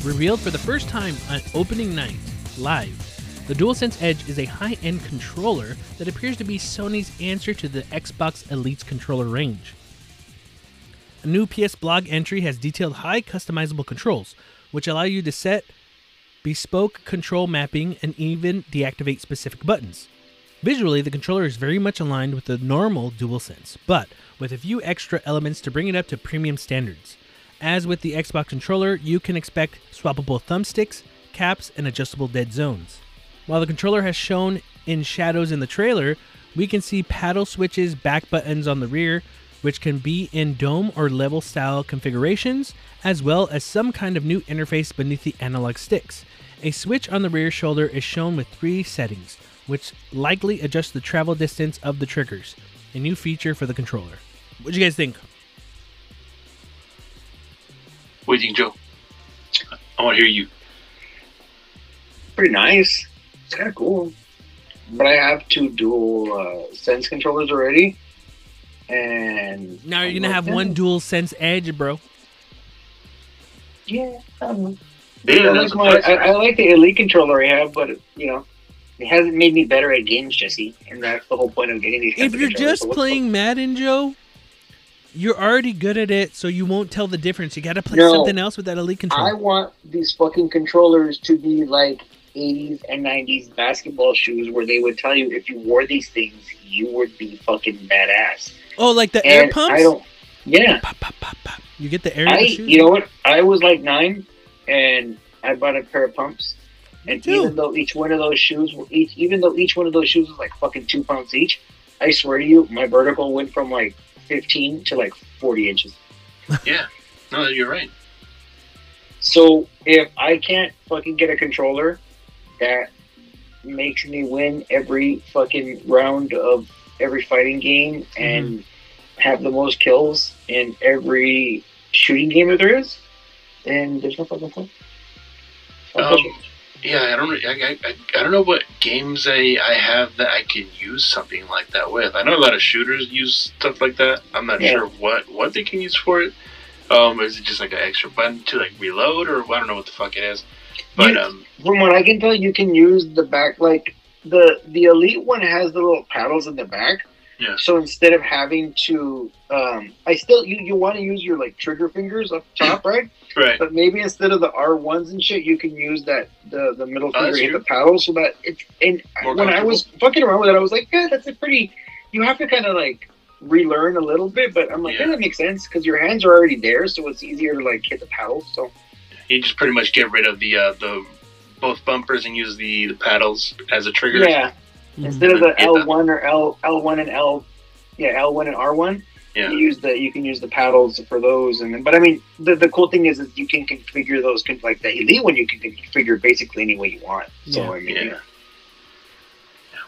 Revealed for the first time on opening night, live, the DualSense Edge is a high end controller that appears to be Sony's answer to the Xbox Elite's controller range. A new PS blog entry has detailed high customizable controls, which allow you to set bespoke control mapping and even deactivate specific buttons. Visually, the controller is very much aligned with the normal DualSense, but with a few extra elements to bring it up to premium standards. As with the Xbox controller, you can expect swappable thumbsticks, caps, and adjustable dead zones. While the controller has shown in shadows in the trailer, we can see paddle switches, back buttons on the rear, which can be in dome or level style configurations, as well as some kind of new interface beneath the analog sticks. A switch on the rear shoulder is shown with three settings, which likely adjusts the travel distance of the triggers, a new feature for the controller. What do you guys think? What do you think, Joe? I want to hear you. Pretty nice. It's kind of cool. But I have two dual uh, sense controllers already, and Now you're I'm gonna like, have "Eh, one dual sense edge, bro. Yeah, I don't know. Yeah, I, that's like my, I. I like the elite controller I have, but you know, it hasn't made me better at games, Jesse. And that's the whole point of getting these. If you're just playing Madden, Joe, you're already good at it, so you won't tell the difference. You gotta play No. something else with that elite controller. I want these fucking controllers to be like 80s and 90s basketball shoes, where they would tell you if you wore these things, you would be fucking badass. oh, like the air pumps? I don't. Yeah. Pop, pop, pop, pop. You get the air. I, shoes. you know what? I was like nine, and I bought a pair of pumps. And too. even though each one of those shoes, were each even though each one of those shoes was like fucking two pounds each, I swear to you, my vertical went from like fifteen to like forty inches. Yeah. No, you're right. So if I can't fucking get a controller that makes me win every fucking round of every fighting game and have the most kills in every shooting game that there is, then there's no fucking point. Um. Yeah, I don't. I, I, I, don't know what games I, I have that I can use something like that with. I know a lot of shooters use stuff like that. I'm not Yeah. sure what what they can use for it. Um, is it just like an extra button to like reload, or I don't know what the fuck it is. But You- um, From what I can tell, you can use the back like the the elite one has the little paddles in the back. Yeah. So instead of having to, um, I still you you want to use your like trigger fingers up top, right? right. But maybe instead of the R ones and shit, you can use that the the middle Oh, finger hit the paddle so that it's and More when I was fucking around with it, I was like, yeah, that's a pretty. You have to kind of like relearn a little bit, but I'm like, yeah, Yeah. that makes sense because your hands are already there, so it's easier to like hit the paddle. So You just pretty much get rid of the uh, the both bumpers and use the, the paddles as a trigger. yeah, Mhm. instead of the Yeah. L one or L L one and L, yeah, L one and R one. Yeah. You use the you can use the paddles for those, and then but I mean the, the cool thing is is you can configure those con- like the elite one you can configure basically any way you want. So Yeah. I mean, Yeah.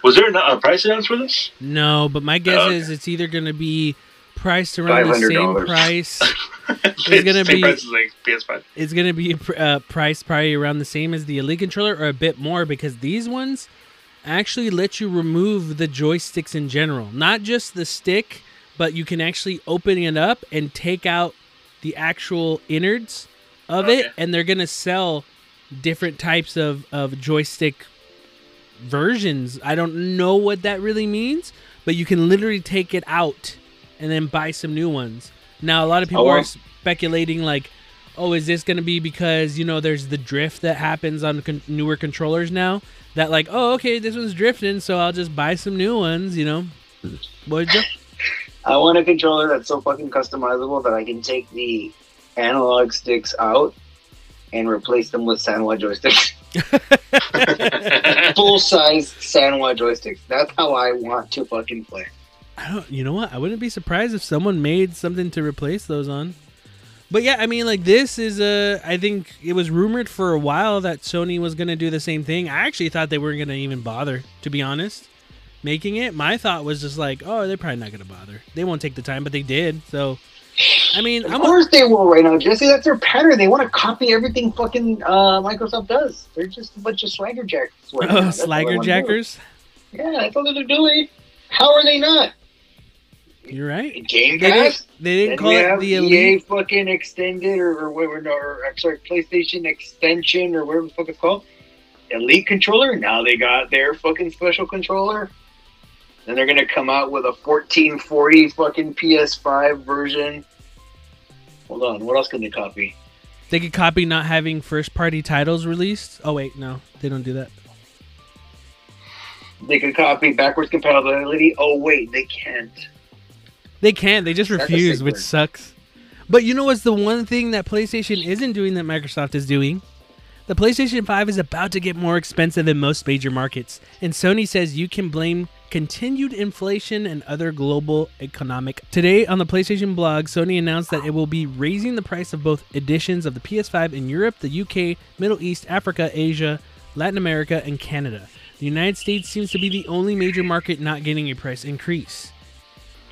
Was there a a price announced for this? No, but my guess Okay. is it's either going to be priced around the same price. it's gonna be- like PS5. it's going to be uh, priced probably around the same as the Elite controller or a bit more because these ones actually let you remove the joysticks in general. Not just the stick, but you can actually open it up and take out the actual innards of it and they're going to sell different types of, of joystick versions. I don't know what that really means, but you can literally take it out and then buy some new ones. Now, a lot of oh, people Oh, wow. are speculating like, oh, is this going to be because, you know, there's the drift that happens on con- newer controllers now? That, like, oh, okay, this one's drifting, so I'll just buy some new ones, you know? What? I want a controller that's so fucking customizable that I can take the analog sticks out and replace them with Sanwa joysticks. Full size Sanwa joysticks. That's how I want to fucking play. I don't. You know what? I wouldn't be surprised if someone made something to replace those on. But yeah, I mean, like this is a. I think it was rumored for a while that Sony was gonna do the same thing. I actually thought they weren't gonna even bother, to be honest, making it. My thought was just like, oh, they're probably not gonna bother. They won't take the time, but they did. So, I mean, Of I'm. course they will right now, Jesse. That's their pattern. They want to copy everything fucking uh, Microsoft does. They're just a bunch of swagger jackers. right. Oh, That's all they slagger wanna do. jackers. Yeah, that's all they're doing. How are they not? You're right. Game They Pass? didn't, they didn't call it the EA elite. fucking extended or, or whatever, or, I'm sorry, PlayStation extension or whatever the fuck it's called. Elite controller. Now they got their fucking special controller. Then they're gonna come out with a 1440 fucking PS5 version. Hold on, what else can they copy? They could copy not having first party titles released. Oh wait, no, they don't do that. They could copy backwards compatibility. Oh wait, they can't. They can't. They just refuse, which word. sucks. But you know what's the one thing that PlayStation isn't doing that Microsoft is doing? The PlayStation 5 is about to get more expensive in most major markets, and Sony says you can blame continued inflation and other global economic. Today on the PlayStation blog, Sony announced that it will be raising the price of both editions of the PS5 in Europe, the UK, Middle East, Africa, Asia, Latin America, and Canada. The United States seems to be the only major market not getting a price increase.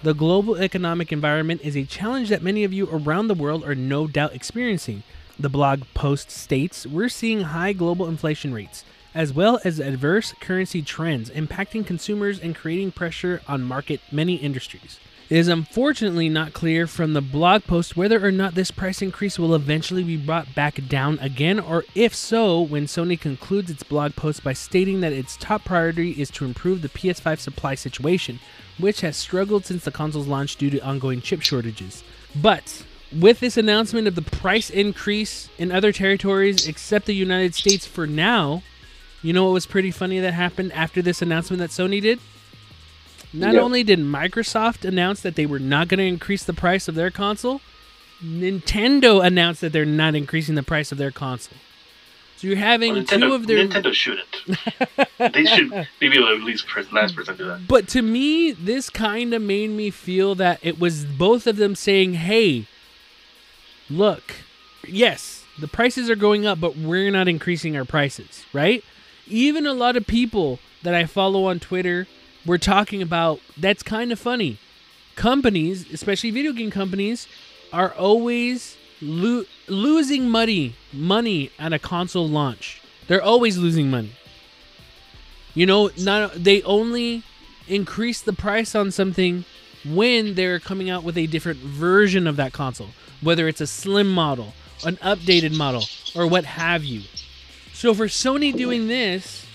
The global economic environment is a challenge that many of you around the world are no doubt experiencing. The blog post states we're seeing high global inflation rates, as well as adverse currency trends impacting consumers and creating pressure on market many industries. It is unfortunately not clear from the blog post whether or not this price increase will eventually be brought back down again, or if so, when Sony concludes its blog post by stating that its top priority is to improve the PS5 supply situation, which has struggled since the console's launch due to ongoing chip shortages. But with this announcement of the price increase in other territories except the United States for now, you know what was pretty funny that happened after this announcement that Sony did? Not Yeah. only did Microsoft announce that they were not going to increase the price of their console, Nintendo announced that they're not increasing the price of their console. So you're having Well, two of their Nintendo shouldn't. they should maybe at least last person do that. But to me, this kind of made me feel that it was both of them saying, hey, look, yes, the prices are going up, but we're not increasing our prices, right? Even a lot of people that I follow on Twitter were talking about that's kind of funny. Companies, especially video game companies, are always lo- losing money money at a console launch. They're always losing money. You know, not they only increase the price on something when they're coming out with a different version of that console, whether it's a slim model, an updated model, or what have you. So for Sony doing this,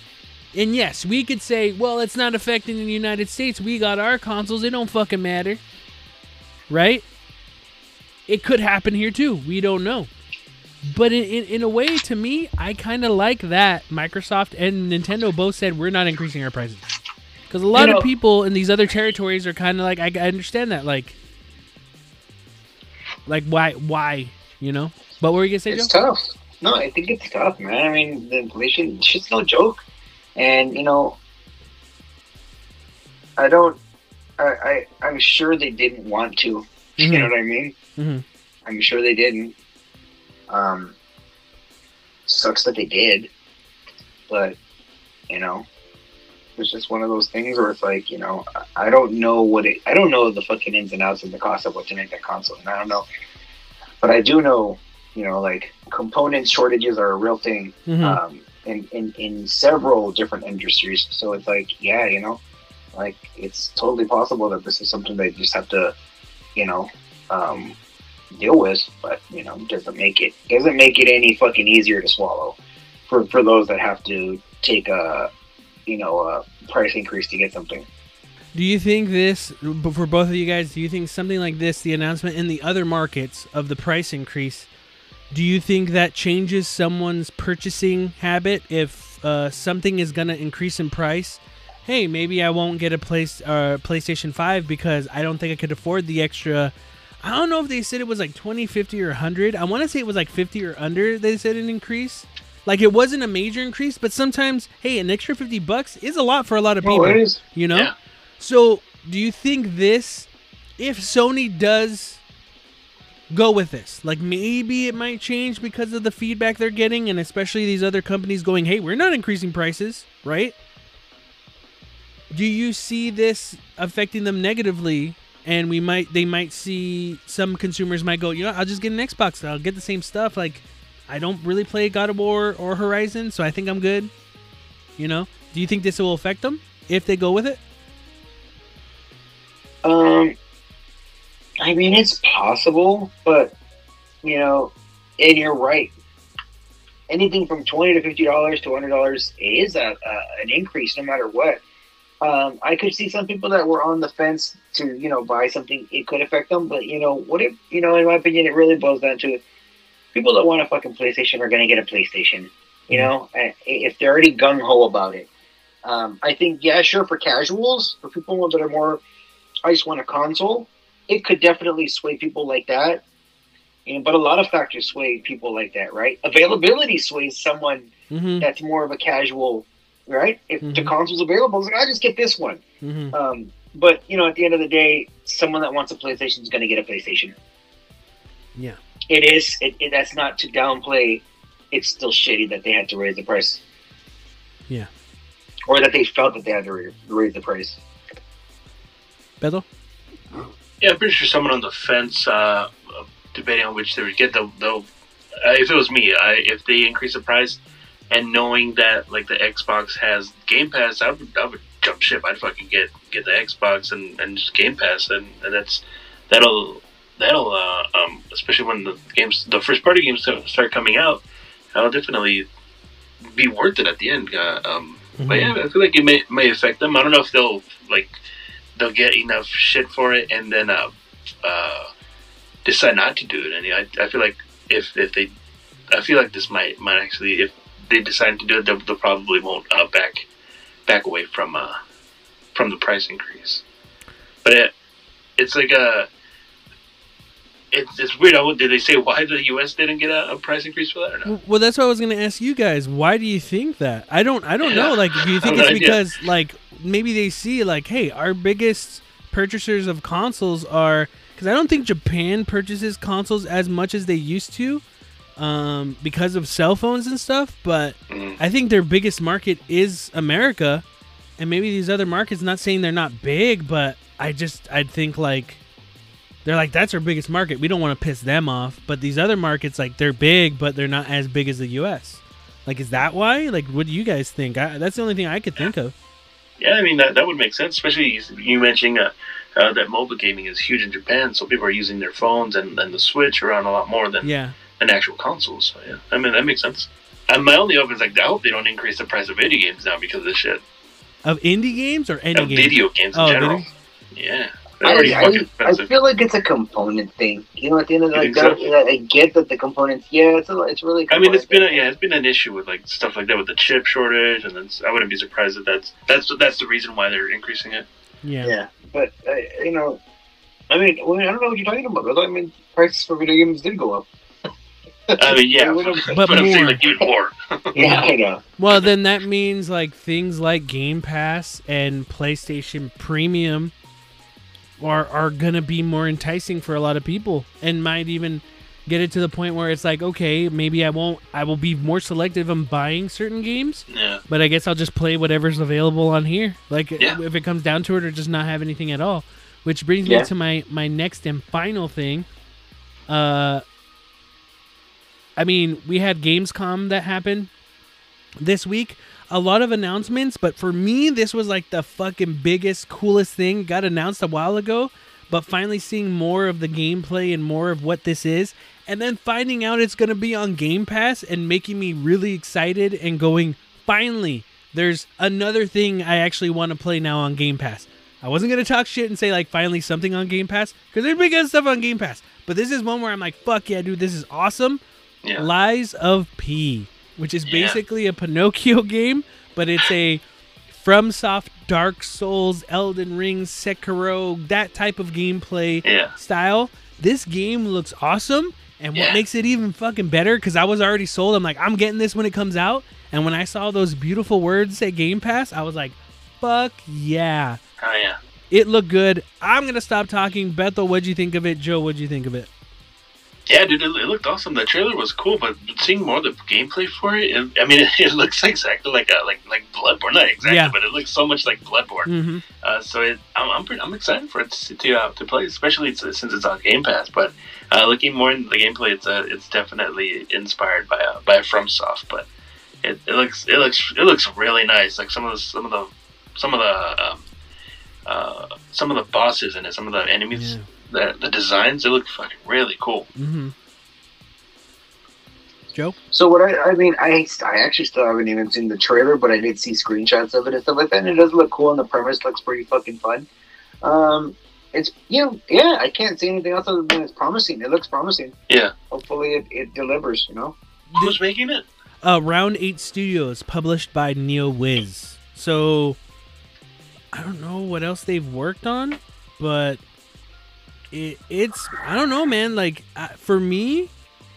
and yes, we could say, well, it's not affecting the United States. We got our consoles. It don't fucking matter. Right? It could happen here too. We don't know. But in, in, in a way, to me, I kind of like that Microsoft and Nintendo both said we're not increasing our prices. Because a lot You know- of people in these other territories are kind of like, I, I understand that. Like, like why, why, you know? But what were you going to say, It's Joe? tough. No, I think it's tough, man. I mean, the inflation, shit's no joke. And, you know, I don't, I, I, I'm sure they didn't want to. You know what I mean? Mhm. I'm sure they didn't. Um, sucks that they did. But, you know, it's just one of those things where it's like, you know, I- don't know what it, I don't know the fucking ins and outs of the cost of what to make that console. And I don't know. But I do know, you know, like component shortages are a real thing Mhm. um, in, in, in several different industries. So it's like, yeah, you know, like it's totally possible that this is something they just have to, you know, um, deal with. But you know, doesn't make it doesn't make it any fucking easier to swallow for for those that have to take a, you know, a price increase to get something. Do you think this, for both of you guys, do you think something like this, the announcement in the other markets of the price increase, do you think that changes someone's purchasing habit if uh, something is going to increase in price? Hey, maybe I won't get a place uh, PlayStation 5 because I don't think I could afford the extra. I don't know if they said it was like 20, 50, or 100. I want to say it was like 50 or under, they said an increase. Like it wasn't a major increase, but sometimes, hey, an extra 50 bucks is a lot for a lot of people. Oh, it is. You know? Yeah. So, do you think this, if Sony does go with this, like maybe it might change because of the feedback they're getting, and especially these other companies going, hey, we're not increasing prices, right? Do you see this affecting them negatively? And we might, they might see some consumers might go, you know, I'll just get an Xbox. I'll get the same stuff. Like, I don't really play God of War or Horizon, so I think I'm good. You know, do you think this will affect them if they go with it? Um, I mean, it's possible, but you know, and you're right. Anything from twenty to fifty dollars to hundred dollars is a, a an increase, no matter what. Um, I could see some people that were on the fence to you know buy something. It could affect them, but you know, what if you know? In my opinion, it really boils down to people that want a fucking PlayStation are going to get a PlayStation. You know, if they're already gung ho about it. Um, I think yeah, sure for casuals, for people that are more I just want a console. It could definitely sway people like that. You know, but a lot of factors sway people like that, right? Availability sways someone Mm-hmm. that's more of a casual, right? If the Mhm. console's available, it's like, I just get this one. Mm-hmm. Um, but you know, at the end of the day, someone that wants a PlayStation is going to get a PlayStation. Yeah. It is. It, it, that's not to downplay. It's still shitty that they had to raise the price. Yeah. Or that they felt that they had to ra- raise the price. Beto? Yeah, I'm pretty sure someone on the fence, uh, debating on which they would get, they'll, they'll uh, if it was me, I, if they increase the price, and knowing that like the Xbox has Game Pass, I would, I would jump ship. I'd fucking get get the Xbox and, and just Game Pass, and, and that's that'll that'll uh, um, especially when the games, the first party games start coming out, that'll definitely be worth it at the end. Uh, um, But yeah, I feel like it may may affect them. I don't know if they'll like they'll get enough shit for it and then uh, uh, decide not to do it. And I, I feel like if if they, I feel like this might might actually if they decide to do it, they'll, they'll probably won't uh, back back away from uh from the price increase. But it it's like a it's it's weird. Did they say why the U.S. didn't get a, a price increase for that or not? Well, that's what I was going to ask you guys. Why do you think that? I don't. I don't know. Like, do you think it's no idea. because like maybe they see like, hey, our biggest purchasers of consoles are because I don't think Japan purchases consoles as much as they used to, um, because of cell phones and stuff. But Mm. I think their biggest market is America, and maybe these other markets. Not saying they're not big, but I just I think like they're like that's our biggest market. We don't want to piss them off. But these other markets, like they're big, but they're not as big as the U.S. Like, is that why? Like, what do you guys think? I, that's the only thing I could think of. Yeah, I mean that that would make sense, especially you, mentioning uh, uh, that mobile gaming is huge in Japan, so people are using their phones and, and the Switch around a lot more than Yeah, than actual consoles. So yeah, I mean that makes sense. And my only hope is like I hope they don't increase the price of video games now because of this shit. of indie games or any Of games. video games in Oh, general. Yeah, I, I, I feel like it's a component thing. You know, at the end of the You like, think so? that, I get that the components. Yeah, it's a, it's really. I mean, it's been a, yeah, it's been an issue with like stuff like that with the chip shortage, and then I wouldn't be surprised if that's that's that's the reason why they're increasing it. Yeah. Yeah, but uh, you know, I mean, well, I don't know what you're talking about. brother. I mean, prices for video games did go up. I mean, yeah, but, don't- But I'm saying like even more. yeah, I know. Well, then that means like things like Game Pass and PlayStation Premium are are gonna be more enticing for a lot of people, and might even get it to the point where it's like, okay, maybe I won't. I will be more selective on buying certain games, Yeah, but I guess I'll just play whatever's available on here. Like Yeah. if it comes down to it, or just not have anything at all. Which brings Yeah. me to my my next and final thing. Uh, I mean, we had Gamescom that happened this week. A lot of announcements, but for me, this was like the fucking biggest, coolest thing. Got announced a while ago, but finally seeing more of the gameplay and more of what this is, and then finding out it's gonna be on Game Pass and making me really excited and going, finally, there's another thing I actually want to play now on Game Pass. I wasn't gonna talk shit and say like finally something on Game Pass because there's big good stuff on Game Pass, but this is one where I'm like, fuck yeah, dude, this is awesome. yeah. Lies of P, which is Yeah. basically a Pinocchio game, but it's a FromSoft Dark Souls, Elden Ring, Sekiro, that type of gameplay Yeah. style. This game looks awesome, and what Yeah. makes it even fucking better, because I was already sold. I'm like, I'm getting this when it comes out, and when I saw those beautiful words say Game Pass, I was like, fuck yeah. Oh yeah. It looked good. I'm gonna stop talking. Bethel, what'd you think of it? Joe, what'd you think of it? Yeah, dude, it, it looked awesome. The trailer was cool, but seeing more of the gameplay for it, it I mean, it, it looks exactly like a, like like Bloodborne. Not exactly, Yeah. but it looks so much like Bloodborne. Mm-hmm. Uh, so it, I'm I'm, pretty, I'm excited for it to to, uh, to play, especially since it's on Game Pass. But uh, looking more into the gameplay, it's uh, it's definitely inspired by a by FromSoft. But it, it looks it looks it looks really nice. Like some of the some of the some of the um, uh, some of the bosses in it, some of the enemies, Yeah. The the designs, they look fucking really cool. Mm-hmm. Joe? So what I, I mean, I, I actually still haven't even seen the trailer, but I did see screenshots of it and stuff like that, and it does look cool, and the premise looks pretty fucking fun. Um, it's you know, yeah, I can't say anything else other than it's promising. It looks promising. Yeah. Hopefully, it, it delivers. You know. Who's making it? uh, Round 8 Studios, published by NeoWiz. So, I don't know what else they've worked on, but it, it's, I don't know, man. Like, uh, for me,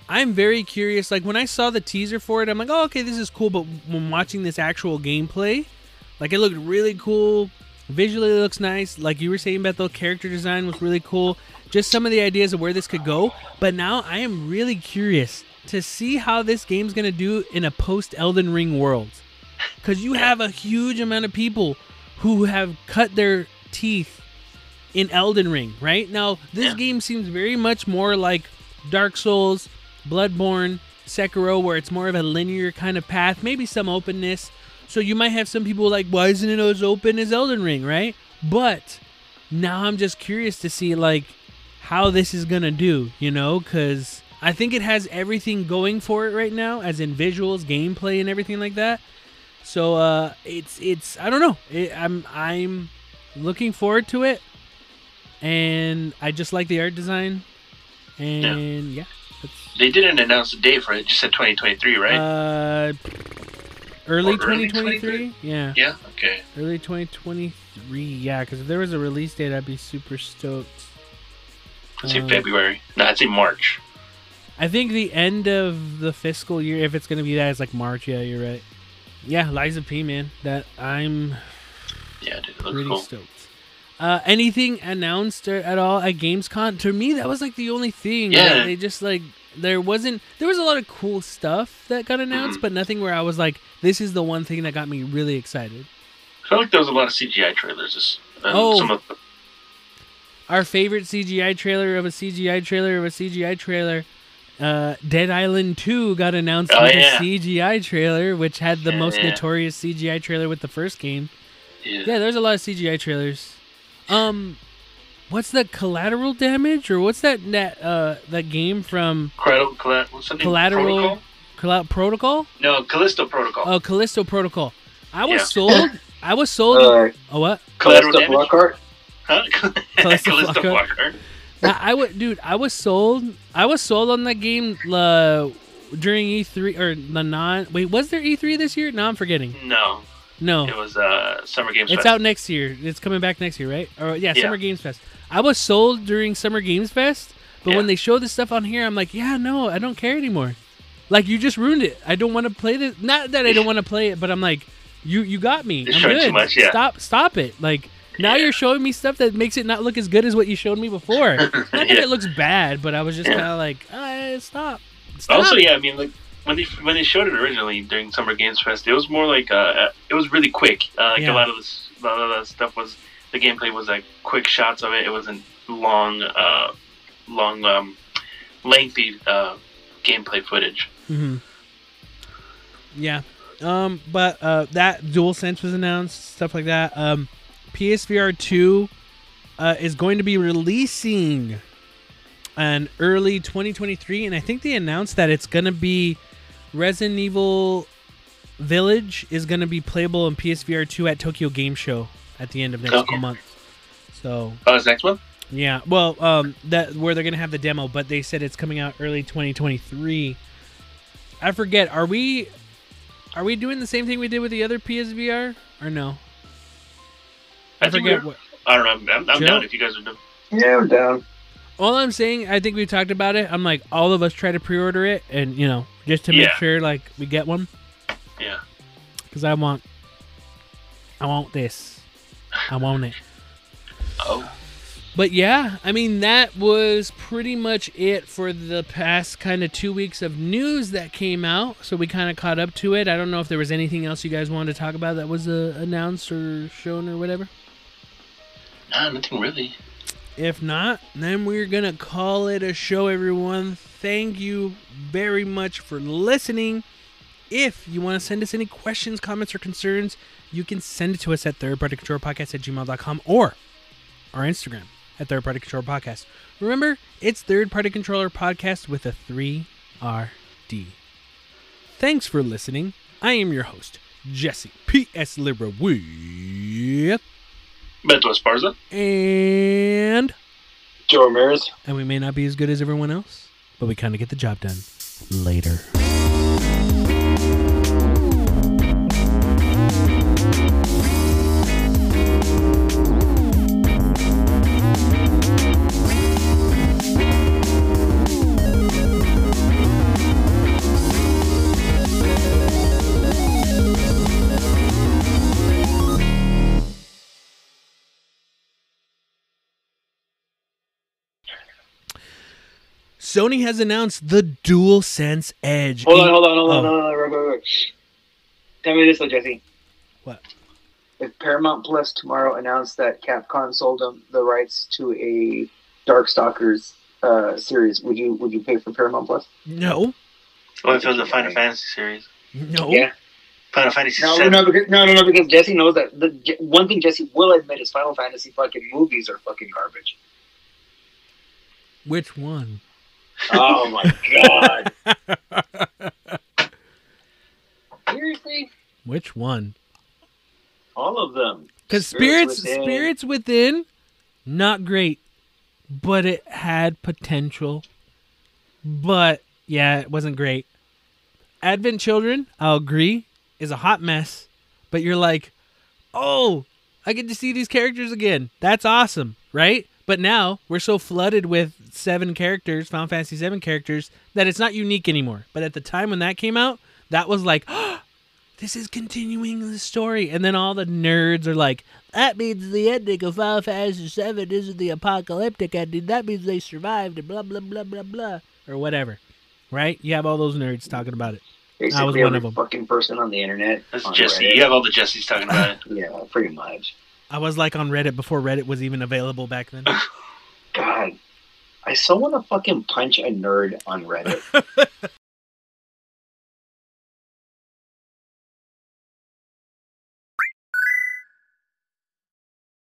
I'm very curious. Like, when I saw the teaser for it, I'm like, oh, okay, this is cool. But when watching this actual gameplay, like, it looked really cool. Visually, it looks nice. Like you were saying, Bethel, character design was really cool. Just some of the ideas of where this could go. But now I am really curious to see how this game's to do in a post Elden Ring world. Because you have a huge amount of people who have cut their teeth in Elden Ring, right? Now, this Yeah. game seems very much more like Dark Souls, Bloodborne, Sekiro, where it's more of a linear kind of path, maybe some openness. So you might have some people like, why isn't it as open as Elden Ring, right? But now I'm just curious to see like how this is gonna do, you know, because I think it has everything going for it right now, as in visuals, gameplay, and everything like that. So uh, it's it's I don't know. It, I'm I'm looking forward to it, and I just like the art design, and yeah, that's, They didn't announce a date for it. It just said 2023, right? uh, Early Or early 2023? Yeah, Yeah. Okay. early 2023. Yeah, because if there was a release date, I'd be super stoked. I'd say Um, February. No, I'd say March. I think the end of the fiscal year, if it's gonna be that, is like March. Yeah, you're right. Yeah, Lies of P, man, that I'm Yeah, dude, it looks pretty cool. stoked. Uh, anything announced or- at all at Gamescom? To me, that was like the only thing. Yeah. Like, they just like there wasn't there was a lot of cool stuff that got announced, Mhm. but nothing where I was like, this is the one thing that got me really excited. I felt like there was a lot of CGI trailers. Just, Oh. Some of the, Our favorite CGI trailer of a CGI trailer of a CGI trailer. Uh, Dead Island 2 got announced Oh, with yeah. a CGI trailer, which had the most Yeah. notorious CGI trailer with the first game. yeah. Yeah, there's a lot of CGI trailers. Um, what's the collateral damage or what's that that uh that game from Collateral, colla- what's something? Collateral- Protocol? Colla- Protocol? No, Callisto Protocol. Oh, Callisto Protocol. I was Yeah. sold. I was sold. Uh, oh what? Collateral Callisto damage. Flockhart. Huh? Callisto Callisto Flockhart. Flockhart. Nah, I would, dude. I was sold. I was sold on that game uh, during E3 or the non. Wait, was there E3 this year? No, I'm forgetting. No, No, it was uh, Summer Games It's Fest. out next year. It's coming back next year, right? Or yeah, Yeah. Summer Games Fest. I was sold during Summer Games Fest, but Yeah. when they show this stuff on here, I'm like, yeah, no, I don't care anymore. Like you just ruined it. I don't want to play this. Not that I don't want to play it, but I'm like, you you got me. You're I'm showing good. too much, yeah. Stop stop it. Like now Yeah. you're showing me stuff that makes it not look as good as what you showed me before. not that Yeah. it looks bad, but I was just kind of like, uh, stop. Stop. Also, yeah, I mean, like when they when they showed it originally during Summer Games Fest, it was more like uh, it was really quick. Uh, like Yeah. a lot of this, a lot of the stuff was the gameplay was like quick shots of it. It wasn't long, uh, long, um, lengthy uh, gameplay footage. hmm Yeah. Um, but uh, that DualSense was announced, stuff like that. Um, PSVR two uh, is going to be releasing an early 2023, and I think they announced that it's going to be Resident Evil Village is going to be playable in PSVR two at Tokyo Game Show at the end of next Okay. month. So Oh, it's next month. yeah, well, um, that where they're gonna have the demo, but they said it's coming out early 2023. I forget. Are we, are we doing the same thing we did with the other PSVR or no? I, I think forget we're- what. I don't know. I'm, I'm, I'm down if you guys are done. Yeah, I'm down. All I'm saying, I think we talked about it. I'm like, all of us try to pre-order it, and you know, just to make Yeah. sure like we get one, Yeah. because I want, I want this, I want it. Oh. But yeah, I mean that was pretty much it for the past kind of two weeks of news that came out. So we kind of caught up to it. I don't know if there was anything else you guys wanted to talk about that was uh, announced or shown or whatever. Nah, nothing really. If not, then we're gonna call it a show, everyone. Thank you very much for listening. If you want to send us any questions, comments, or concerns, you can send it to us at thirdpartycontrollerpodcast at gmail.com or our Instagram at Third Party Controller Podcast. Remember, it's Third Party Controller Podcast with a 3RD. Thanks for listening. I am your host, Jesse P.S. Libra with Beto Esparza. and Joe Ramirez. and we may not be as good as everyone else, but we kind of get the job done. Later. Sony has announced the DualSense Edge. Hold on, Eight- hold on, hold on, Oh. hold on, wait, wait, wait. Tell me this, though, Jesse. What? If Paramount Plus tomorrow announced that Capcom sold them the rights to a Darkstalkers uh, series, would you would you pay for Paramount Plus? No, What if it was a Final Fantasy series? no. Yeah. Final Fantasy No, VII. no, because, no, no, no, because Jesse knows that the one thing Jesse will admit is Final Fantasy fucking movies are fucking garbage. Which one? Oh my god! Seriously, Which one? all of them. Because Spirits spirits, Within. spirits within, not great, but it had potential. But yeah, it wasn't great. Advent Children, I'll agree. is a hot mess, but you're like, oh, I get to see these characters again. That's awesome, right? But now we're so flooded with seven characters, Final Fantasy seven characters, that it's not unique anymore. But at the time when that came out, that was like, this is continuing the story. And then all the nerds are like, that means the ending of Final Fantasy seven isn't the apocalyptic ending. That means they survived and blah, blah, blah, blah, blah. Or whatever. Right? You have all those nerds talking about it. Basically, I was one every them. fucking person on the internet. That's on Jesse. Reddit. You have all the Jessies talking about it. Yeah, pretty much. I was like on Reddit before Reddit was even available back then. God, I so want to fucking punch a nerd on Reddit.